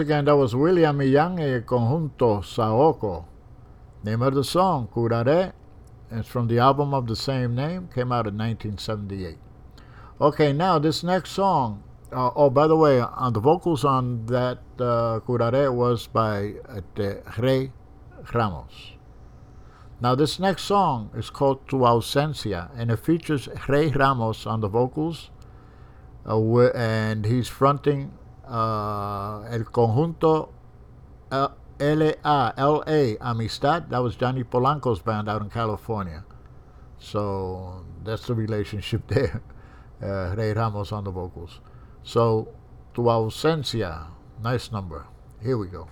Speaker 3: Once again, that was William Millán y el conjunto Saoko. Name of the song, Curaré. It's from the album of the same name, came out in 1978. Okay, now this next song. Uh, oh, by the way, on the vocals on that uh, Curaré was by uh, Rey Ramos. Now, this next song is called Tu Ausencia, and it features Rey Ramos on the vocals, uh, and he's fronting uh, El Conjunto uh, LA, LA Amistad. That was Johnny Polanco's band out in California. So that's the relationship there. Uh, Rey Ramos on the vocals. So, Tu Ausencia, nice number. Here we go.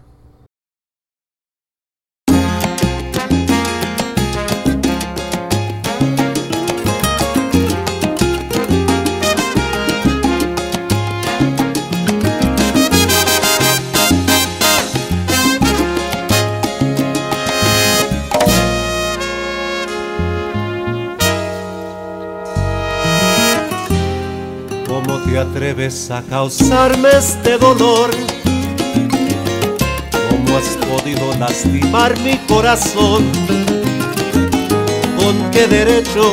Speaker 20: Te atreves a causarme este dolor? ¿Cómo has podido lastimar mi corazón? ¿Con qué derecho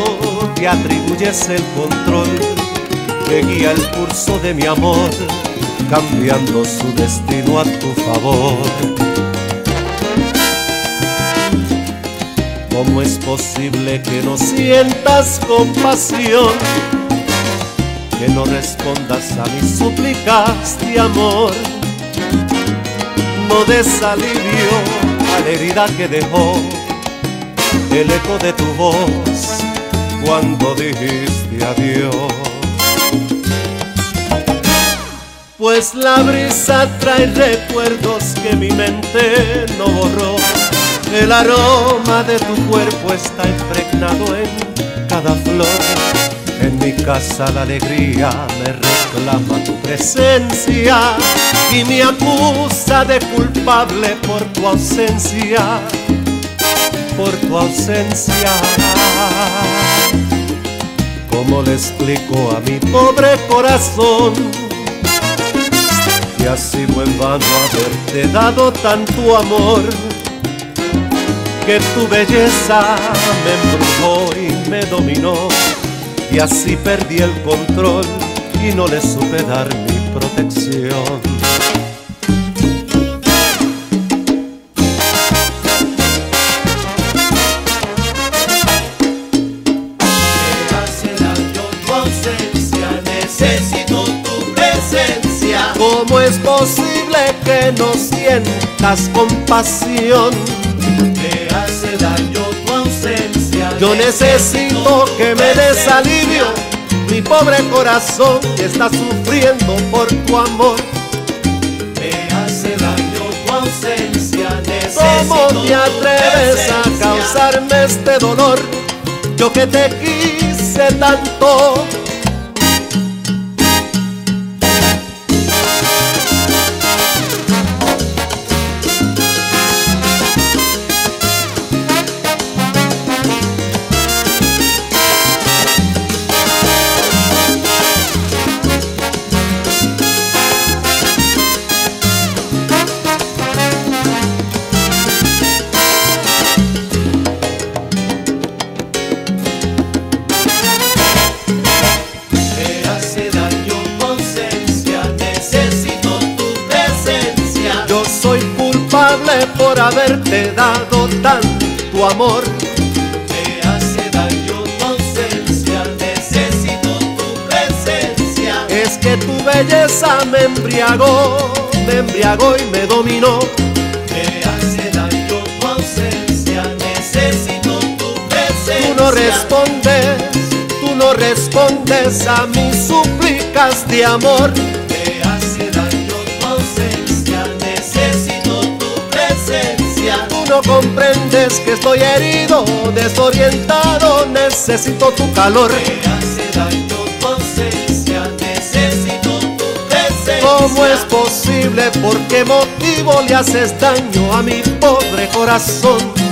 Speaker 20: te atribuyes el control que guía el curso de mi amor, cambiando su destino a tu favor? ¿Cómo es posible que no sientas compasión? Que no respondas a mis súplicas de amor. No des alivio a la herida que dejó el eco de tu voz cuando dijiste adiós. Pues la brisa trae recuerdos que mi mente no borró. El aroma de tu cuerpo está impregnado en cada flor. En mi casa la alegría me reclama tu presencia y me acusa de culpable por tu ausencia, por tu ausencia. ¿Cómo le explico a mi pobre corazón que ha sido en vano haberte dado tanto amor? Que tu belleza me embrujó y me dominó y así perdí el control y no le supe dar mi protección.
Speaker 9: Me hace daño tu ausencia, necesito tu presencia.
Speaker 20: ¿Cómo es posible que no sientas compasión?
Speaker 9: Me hace daño.
Speaker 20: Yo necesito que me des alivio. Mi pobre corazón está sufriendo por tu amor.
Speaker 9: Me hace daño tu ausencia, necesito
Speaker 20: ¿Cómo te atreves a causarme este dolor? Yo que te quise tanto. por haberte dado tanto amor.
Speaker 9: Me hace daño necesito tu presencia.
Speaker 20: Es que tu belleza me embriagó, me embriagó y me dominó. Me hace daño tu necesito tu presencia. Tú no respondes, tú no respondes a mis súplicas de amor. No comprendes que estoy herido, desorientado, necesito tu calor. Me hace daño tu ausencia, necesito tu presencia. ¿Cómo es posible? ¿Por qué motivo le haces daño a mi pobre corazón?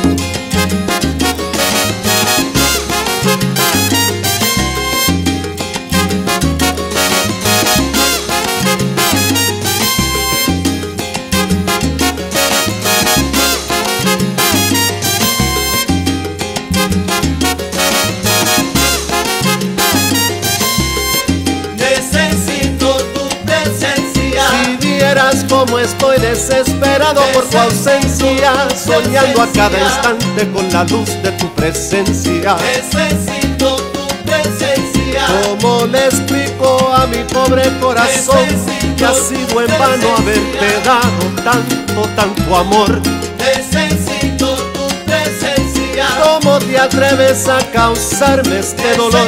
Speaker 20: Estoy desesperado por tu ausencia, soñando a cada instante con la luz de tu presencia. Necesito tu presencia. ¿Cómo le explico a mi pobre corazón que ha sido en vano haberte dado tanto, tanto amor? Necesito tu presencia. ¿Cómo te atreves a causarme este dolor?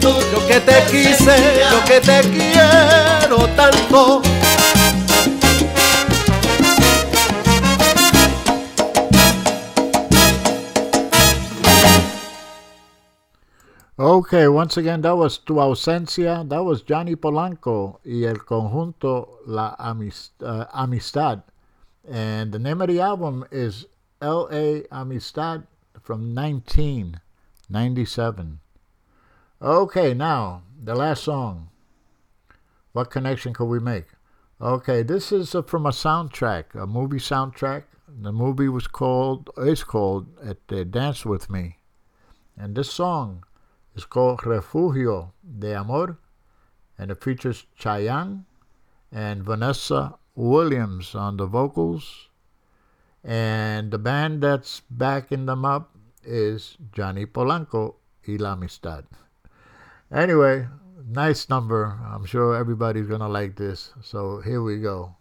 Speaker 20: Yo que te quise, yo que te quiero tanto.
Speaker 3: Okay, once again, that was Tu Ausencia. That was Johnny Polanco y el conjunto La Amis- uh, Amistad. And the name of the album is L.A. Amistad from 1997. Okay, now, the last song. What connection could we make? Okay, this is uh, from a soundtrack, a movie soundtrack. The movie was called, is called at uh, Dance With Me. And this song is called Refugio de Amor, and it features Chayanne and Vanessa Williams on the vocals. And the band that's backing them up is Johnny Polanco y La Amistad. Anyway, nice number. I'm sure everybody's going to like this. So here we go.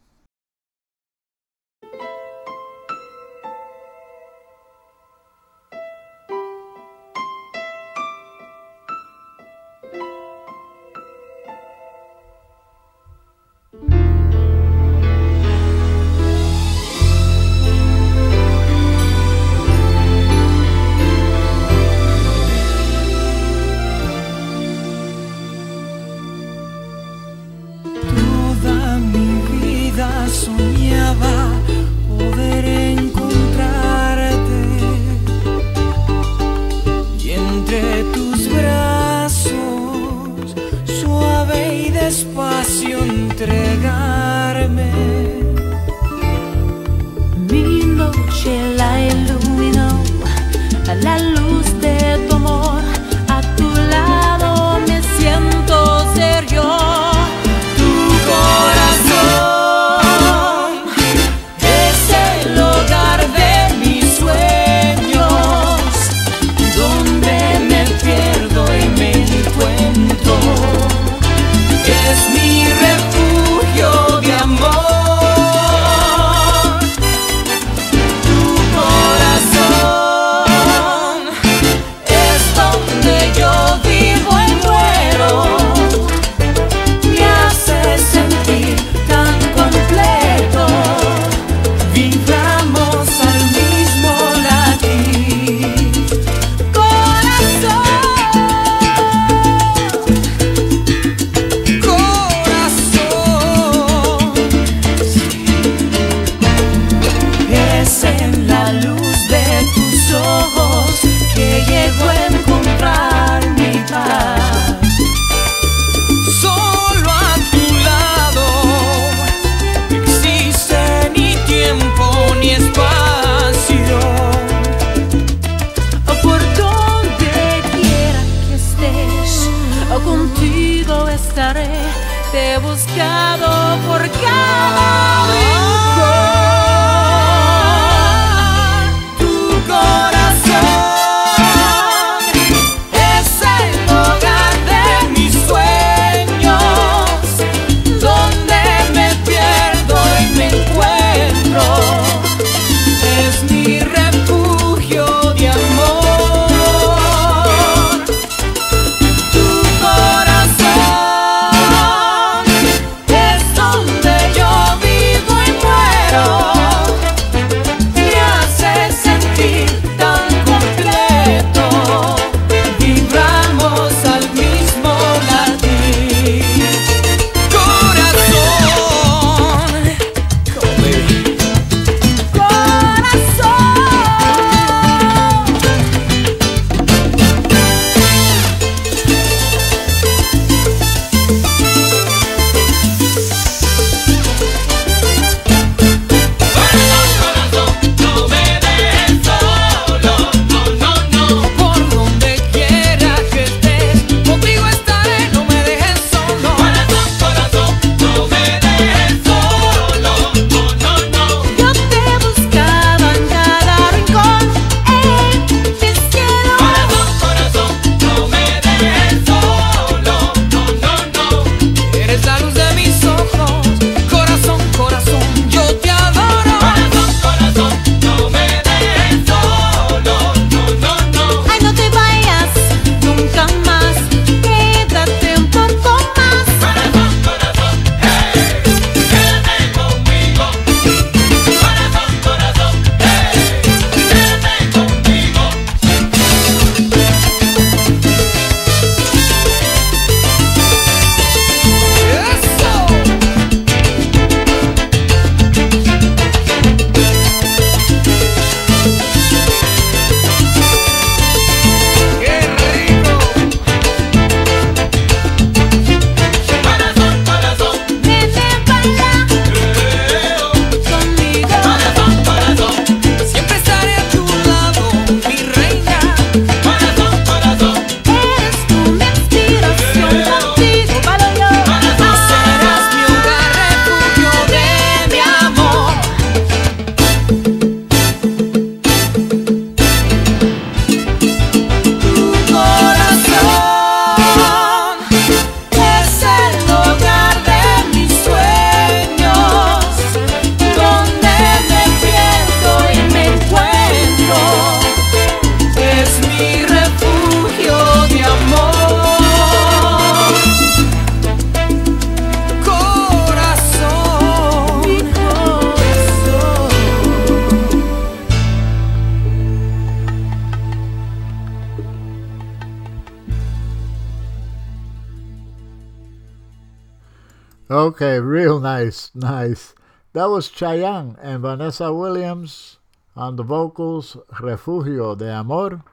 Speaker 3: Chayanne and Vanessa Williams on the vocals, Refugio de Amor.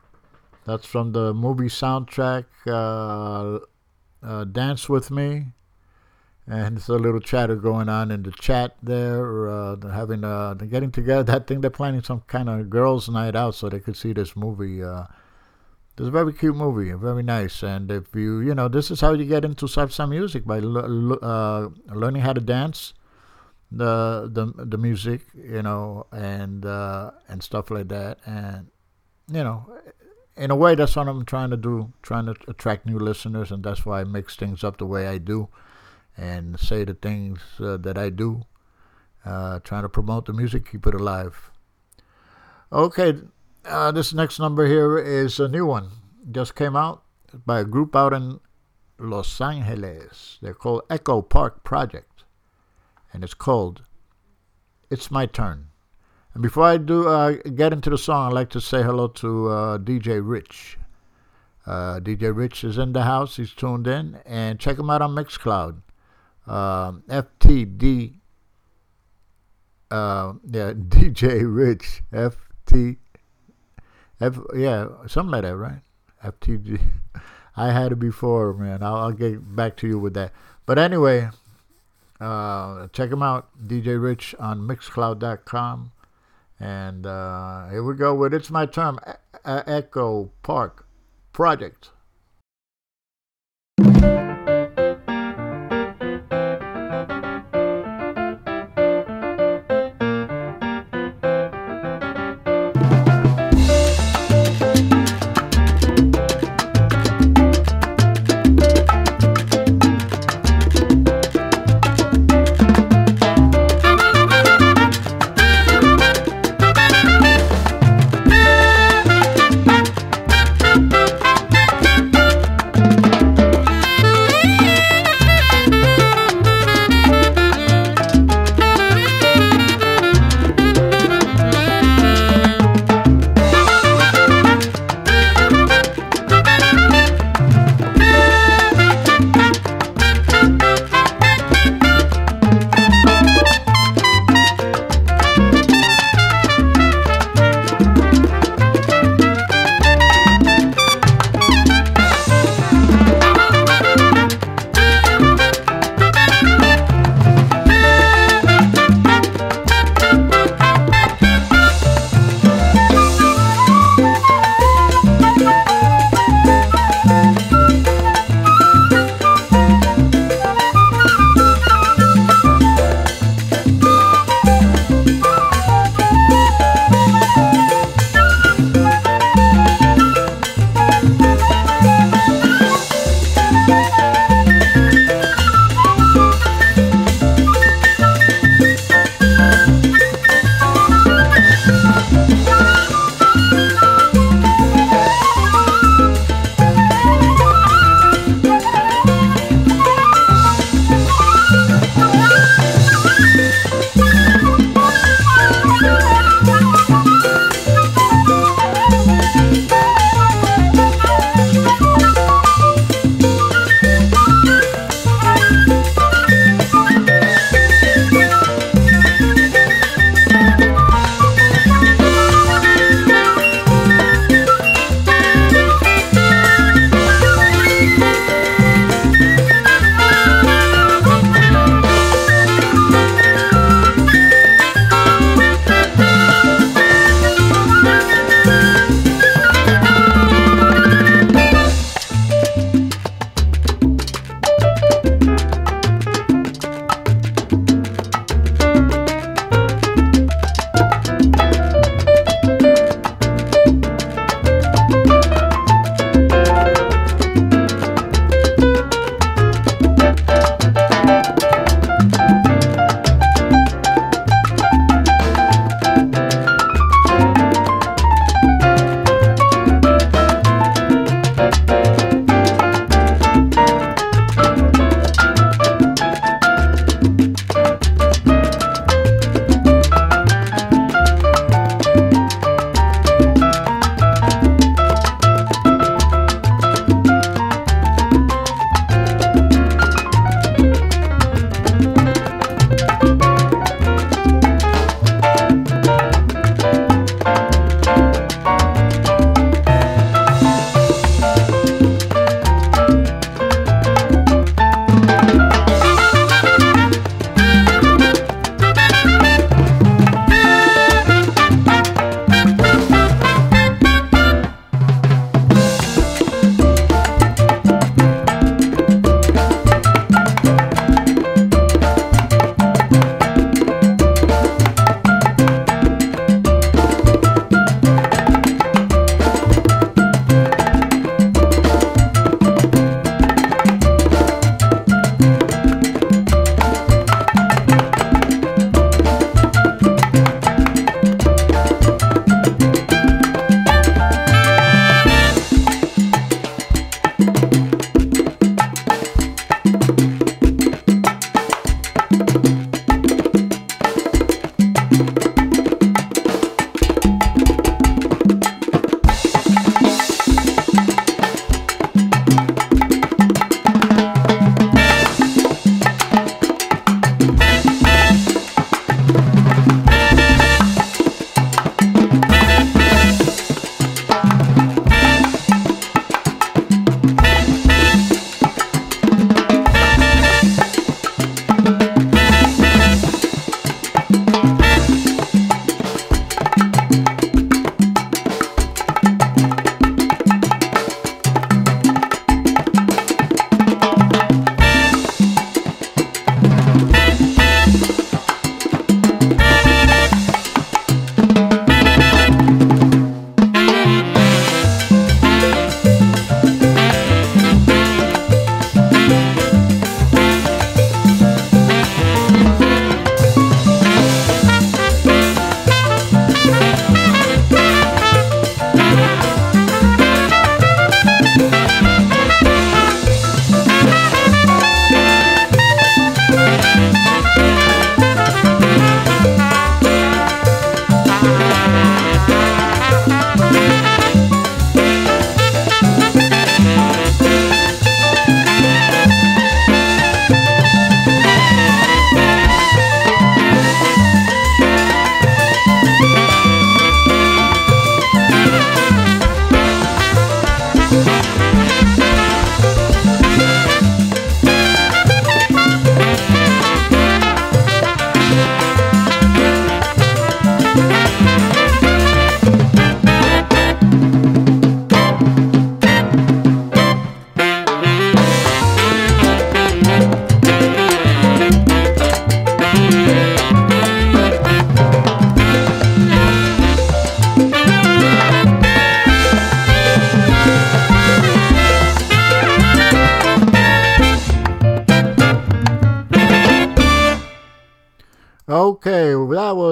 Speaker 3: That's from the movie soundtrack, uh, uh, Dance With Me. And there's a little chatter going on in the chat there. Uh, they're having, uh, they're getting together. I think they're planning some kind of girls' night out so they could see this movie. Uh, it's a very cute movie, very nice. And if you, you know, this is how you get into salsa music by l- uh, learning how to dance, the the the music, you know, and uh, and stuff like that. And you know, in a way, that's what I'm trying to do, trying to attract new listeners, and that's why I mix things up the way I do, and say the things uh, that I do, uh, trying to promote the music, keep it alive. Okay, uh, this next number here is a new one. Just came out by a group out in Los Angeles. They're called Echo Park Project, and it's called "It's My Turn." And before I do uh, get into the song, I'd like to say hello to uh, DJ Rich. Uh, DJ Rich is in the house. He's tuned in, and check him out on Mixcloud. Um, FTD. Uh, yeah, DJ Rich. FT. F, yeah, something like that, right? FTG. I had it before, man. I'll, I'll get back to you with that. But anyway, uh, check him out, DJ Rich on Mixcloud.com. And uh, here we go with It's My Turn, Echo Park Project.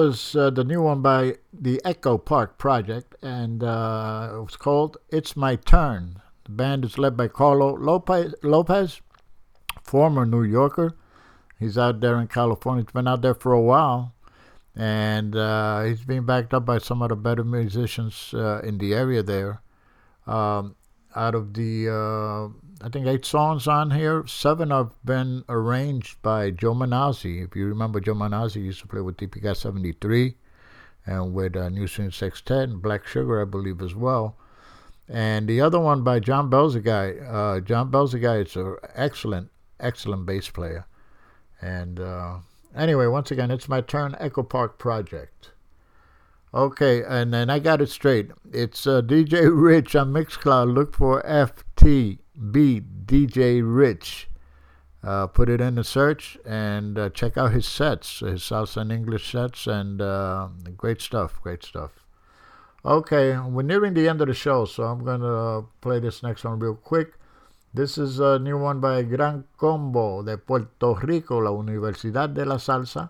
Speaker 3: Was uh, the new one by the Echo Park Project, and uh, it was called "It's My Turn." The band is led by Carlo Lopez, former New Yorker. He's out there in California. He's been out there for a while, and uh, he's being backed up by some of the better musicians uh, in the area there. Um, out of the, uh, I think, eight songs on here, seven have been arranged by Joe Mannozzi. If you remember, Joe Mannozzi used to play with Típica 73 and with uh, New Swing Sextet and Black Sugar, I believe, as well. And the other one by John Belzaguy. Uh, John Belzaguy is an excellent, excellent bass player. And uh, anyway, once again, it's my turn, Echo Park Project. Okay, and then I got it straight. It's uh, DJ Rich on Mixcloud. Look for FTB DJ Rich. Uh, put it in the search and uh, check out his sets, his salsa and English sets, and uh, great stuff, great stuff. Okay, we're nearing the end of the show, so I'm going to play this next one real quick. This is a new one by Gran Combo de Puerto Rico, la Universidad de la Salsa.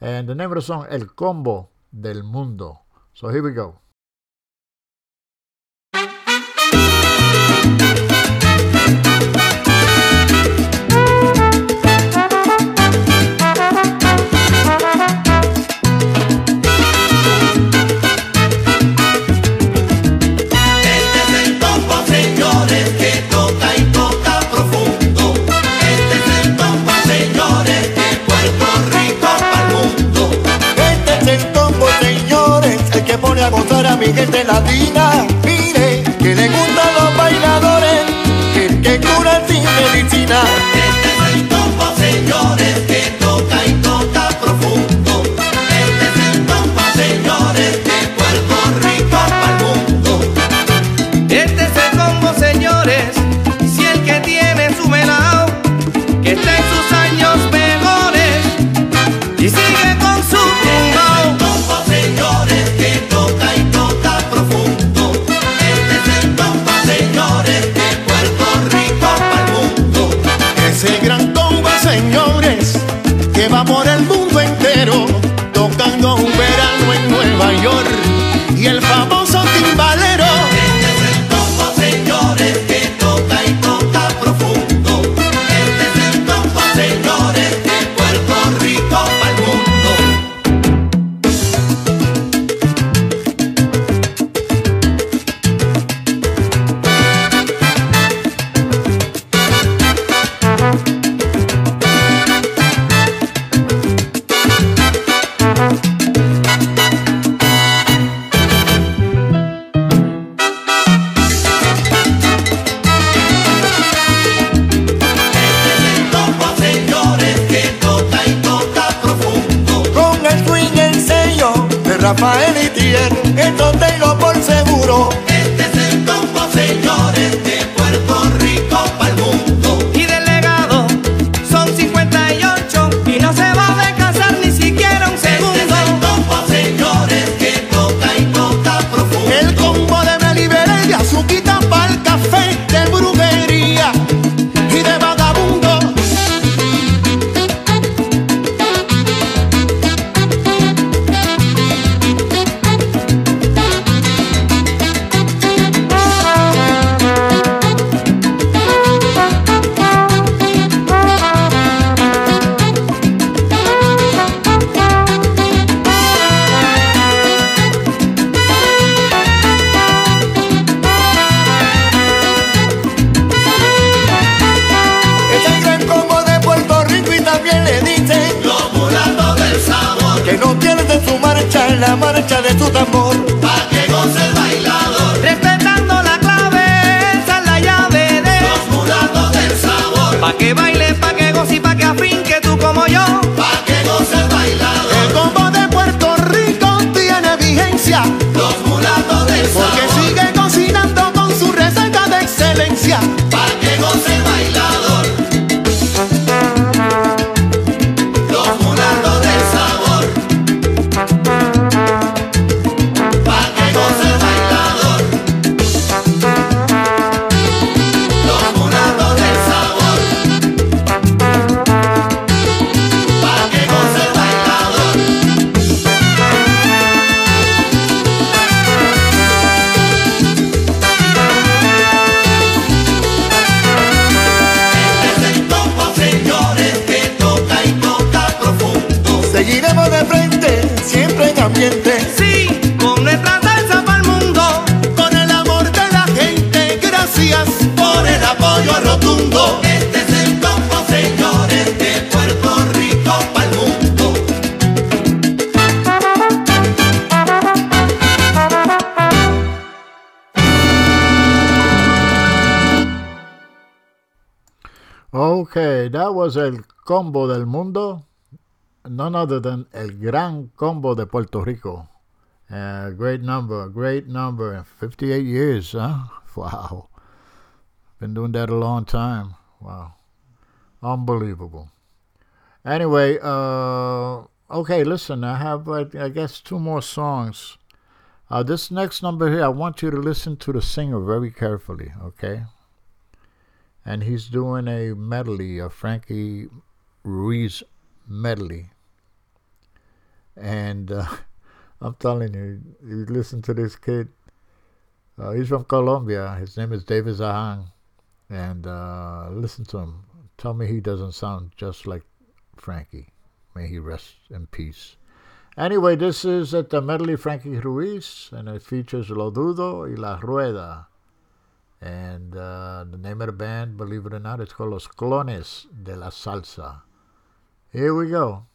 Speaker 3: And the name of the song, El Combo del Mundo. So here we go.
Speaker 21: Mi gente latina. Mire, que le gustan los bailadores, el que cura sin medicina. Rafael y Tier, en
Speaker 3: donde lo other than El Gran Combo de Puerto Rico. Uh, great number, a great number. 58 years, huh? Wow. Been doing that a long time. Wow. Unbelievable. Anyway, uh, okay, listen, I have, uh, I guess, two more songs. Uh, this next number here, I want you to listen to the singer very carefully, okay? And he's doing a medley, a Frankie Ruiz medley. And uh, I'm telling you, you listen to this kid. Uh, he's from Colombia. His name is David Zahang. And uh, listen to him. Tell me he doesn't sound just like Frankie. May he rest in peace. Anyway, this is at the medley Frankie Ruiz, and it features Lo Dudo y La Rueda. And uh, the name of the band, believe it or not, it's called Los Clones de la Salsa. Here we go.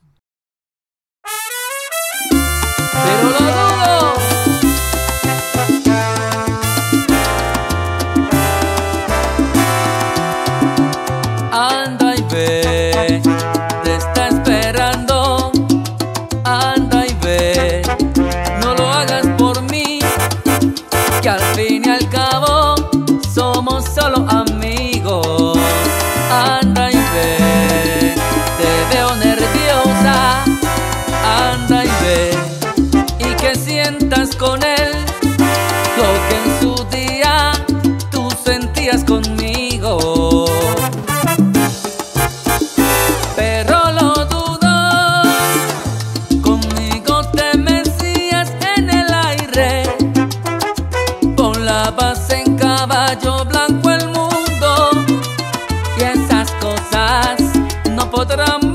Speaker 9: Pero lo dudo. No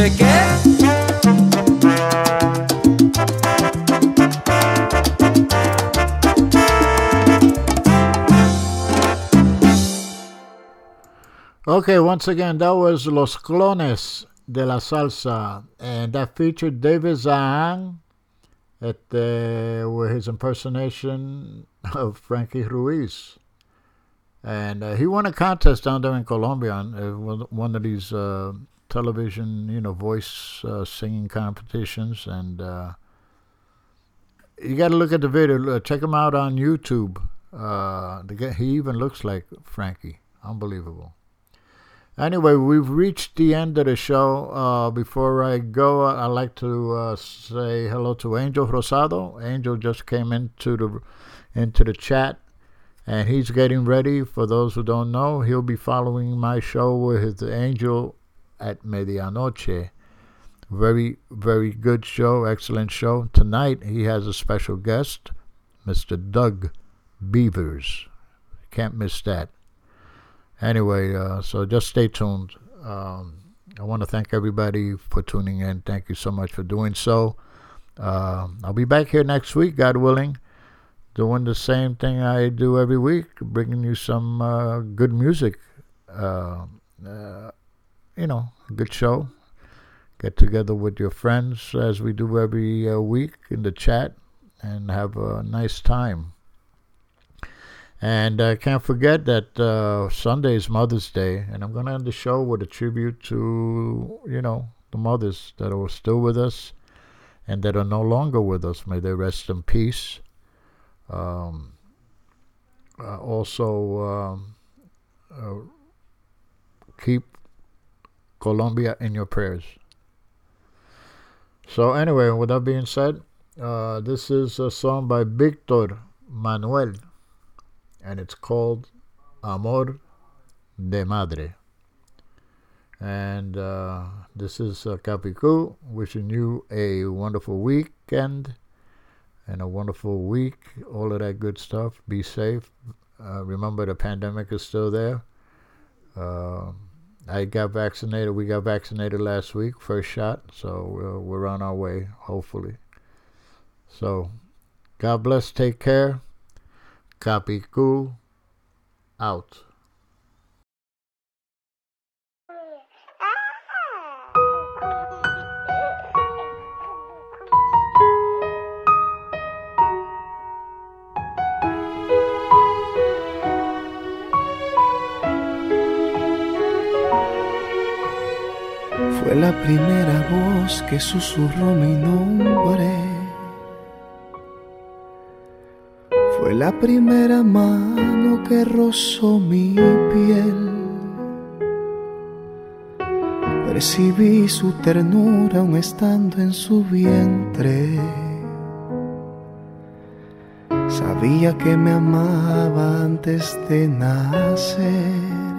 Speaker 3: Okay, once again, that was Los Clones de la Salsa, and that featured David Zahan at the, with his impersonation of Frankie Ruiz. And uh, he won a contest down there in Colombia, uh, on one of these uh, television, you know, voice uh, singing competitions. And uh, you got to look at the video. Check him out on YouTube. Uh, he even looks like Frankie. Unbelievable. Anyway, we've reached the end of the show. Uh, before I go, I'd like to uh, say hello to Angel Rosado. Angel just came into the into the chat, and he's getting ready. For those who don't know, he'll be following my show with Angel at medianoche. Very, very good show, excellent show. Tonight he has a special guest, Mr. Doug Beavers. Can't miss that. Anyway, uh, so just stay tuned. Um, I want to thank everybody for tuning in. Thank you so much for doing so. Uh, I'll be back here next week, God willing, doing the same thing I do every week, bringing you some uh, good music. Uh, uh, you know, good show. Get together with your friends as we do every uh, week in the chat and have a nice time. And I can't forget that uh, Sunday is Mother's Day, and I'm going to end the show with a tribute to, you know, the mothers that are still with us and that are no longer with us. May they rest in peace. Um, uh, also, um, uh, keep Colombia in your prayers. So, anyway, with that being said, uh, this is a song by Victor Manuelle and it's called Amor de Madre. And uh, this is uh, Capicu wishing you a wonderful weekend and a wonderful week. All of that good stuff. Be safe. Uh, remember, the pandemic is still there. Uh, I got vaccinated. We got vaccinated last week, first shot. So we're, we're on our way, hopefully. So, God bless. Take care. Copy Capicu out.
Speaker 19: Fue la primera voz que susurró mi nombre. Fue la primera mano que rozó mi piel. Percibí su ternura aún estando en su vientre. Sabía que me amaba antes de nacer.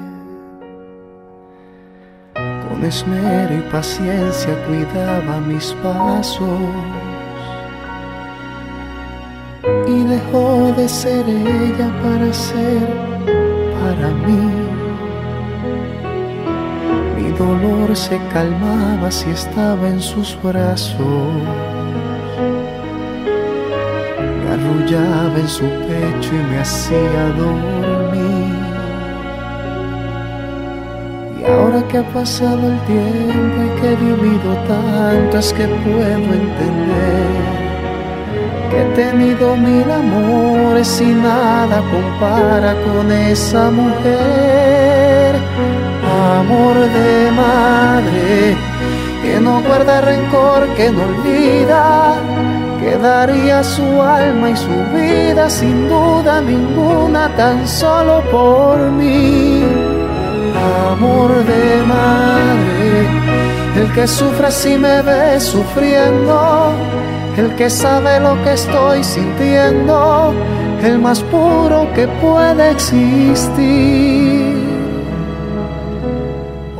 Speaker 19: Con esmero y paciencia cuidaba mis pasos y dejó de ser ella para ser para mí. Mi dolor se calmaba si estaba en sus brazos. Me arrullaba en su pecho y me hacía dormir. Y ahora que ha pasado el tiempo y que he vivido tanto es que puedo entender que he tenido mil amores y nada compara con esa mujer. Amor de madre que no guarda rencor, que no olvida, que daría su alma y su vida sin duda ninguna tan solo por mí. Amor de madre, el que sufre si me ve sufriendo el que sabe lo que estoy sintiendo, el más puro que puede existir.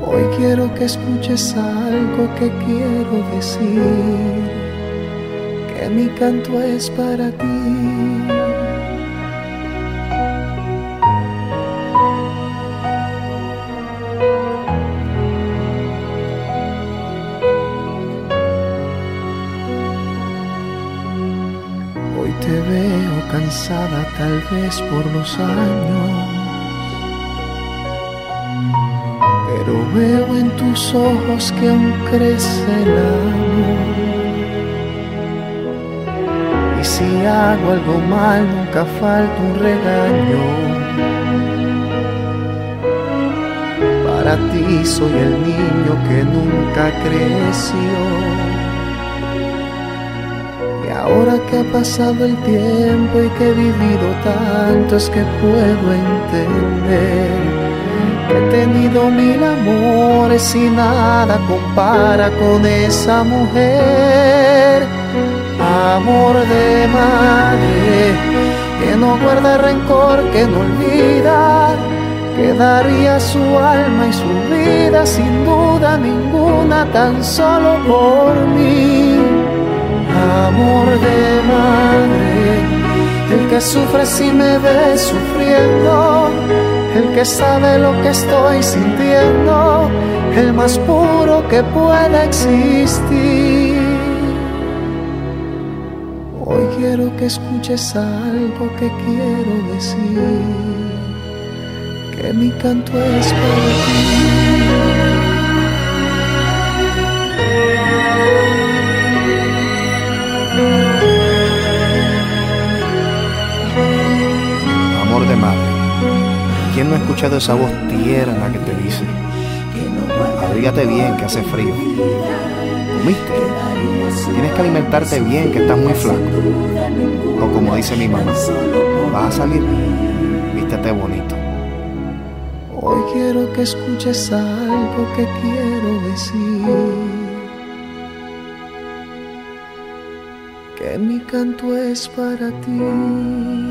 Speaker 19: Hoy quiero que escuches algo que quiero decir, que mi canto es para ti. Tal vez por los años. Pero veo en tus ojos que aún crece el amor. Y si hago algo mal, nunca falta un regaño. Para ti soy el niño que nunca creció. Ahora que ha pasado el tiempo y que he vivido tanto, es que puedo entender que he tenido mil amores y nada compara con esa mujer. Amor de madre que no guarda rencor, que no olvida, que daría su alma y su vida sin duda ninguna, tan solo por mí. Amor de madre, el que sufre si me ve sufriendo, el que sabe lo que estoy sintiendo, el más puro que pueda existir. Hoy quiero que escuches algo que quiero decir, que mi canto es para
Speaker 22: Amor no ha escuchado esa voz tierna que te dice? Abrígate bien que hace frío. ¿Comiste? Tienes que alimentarte bien que estás muy flaco. O como dice mi mamá, vas a salir, vístete bonito.
Speaker 19: Hoy quiero que escuches algo que quiero decir. Que mi canto es para ti.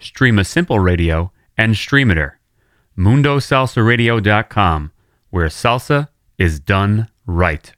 Speaker 16: Streema Simple Radio, and Streamiter. MundoSalsaRadio.com, where salsa is done right.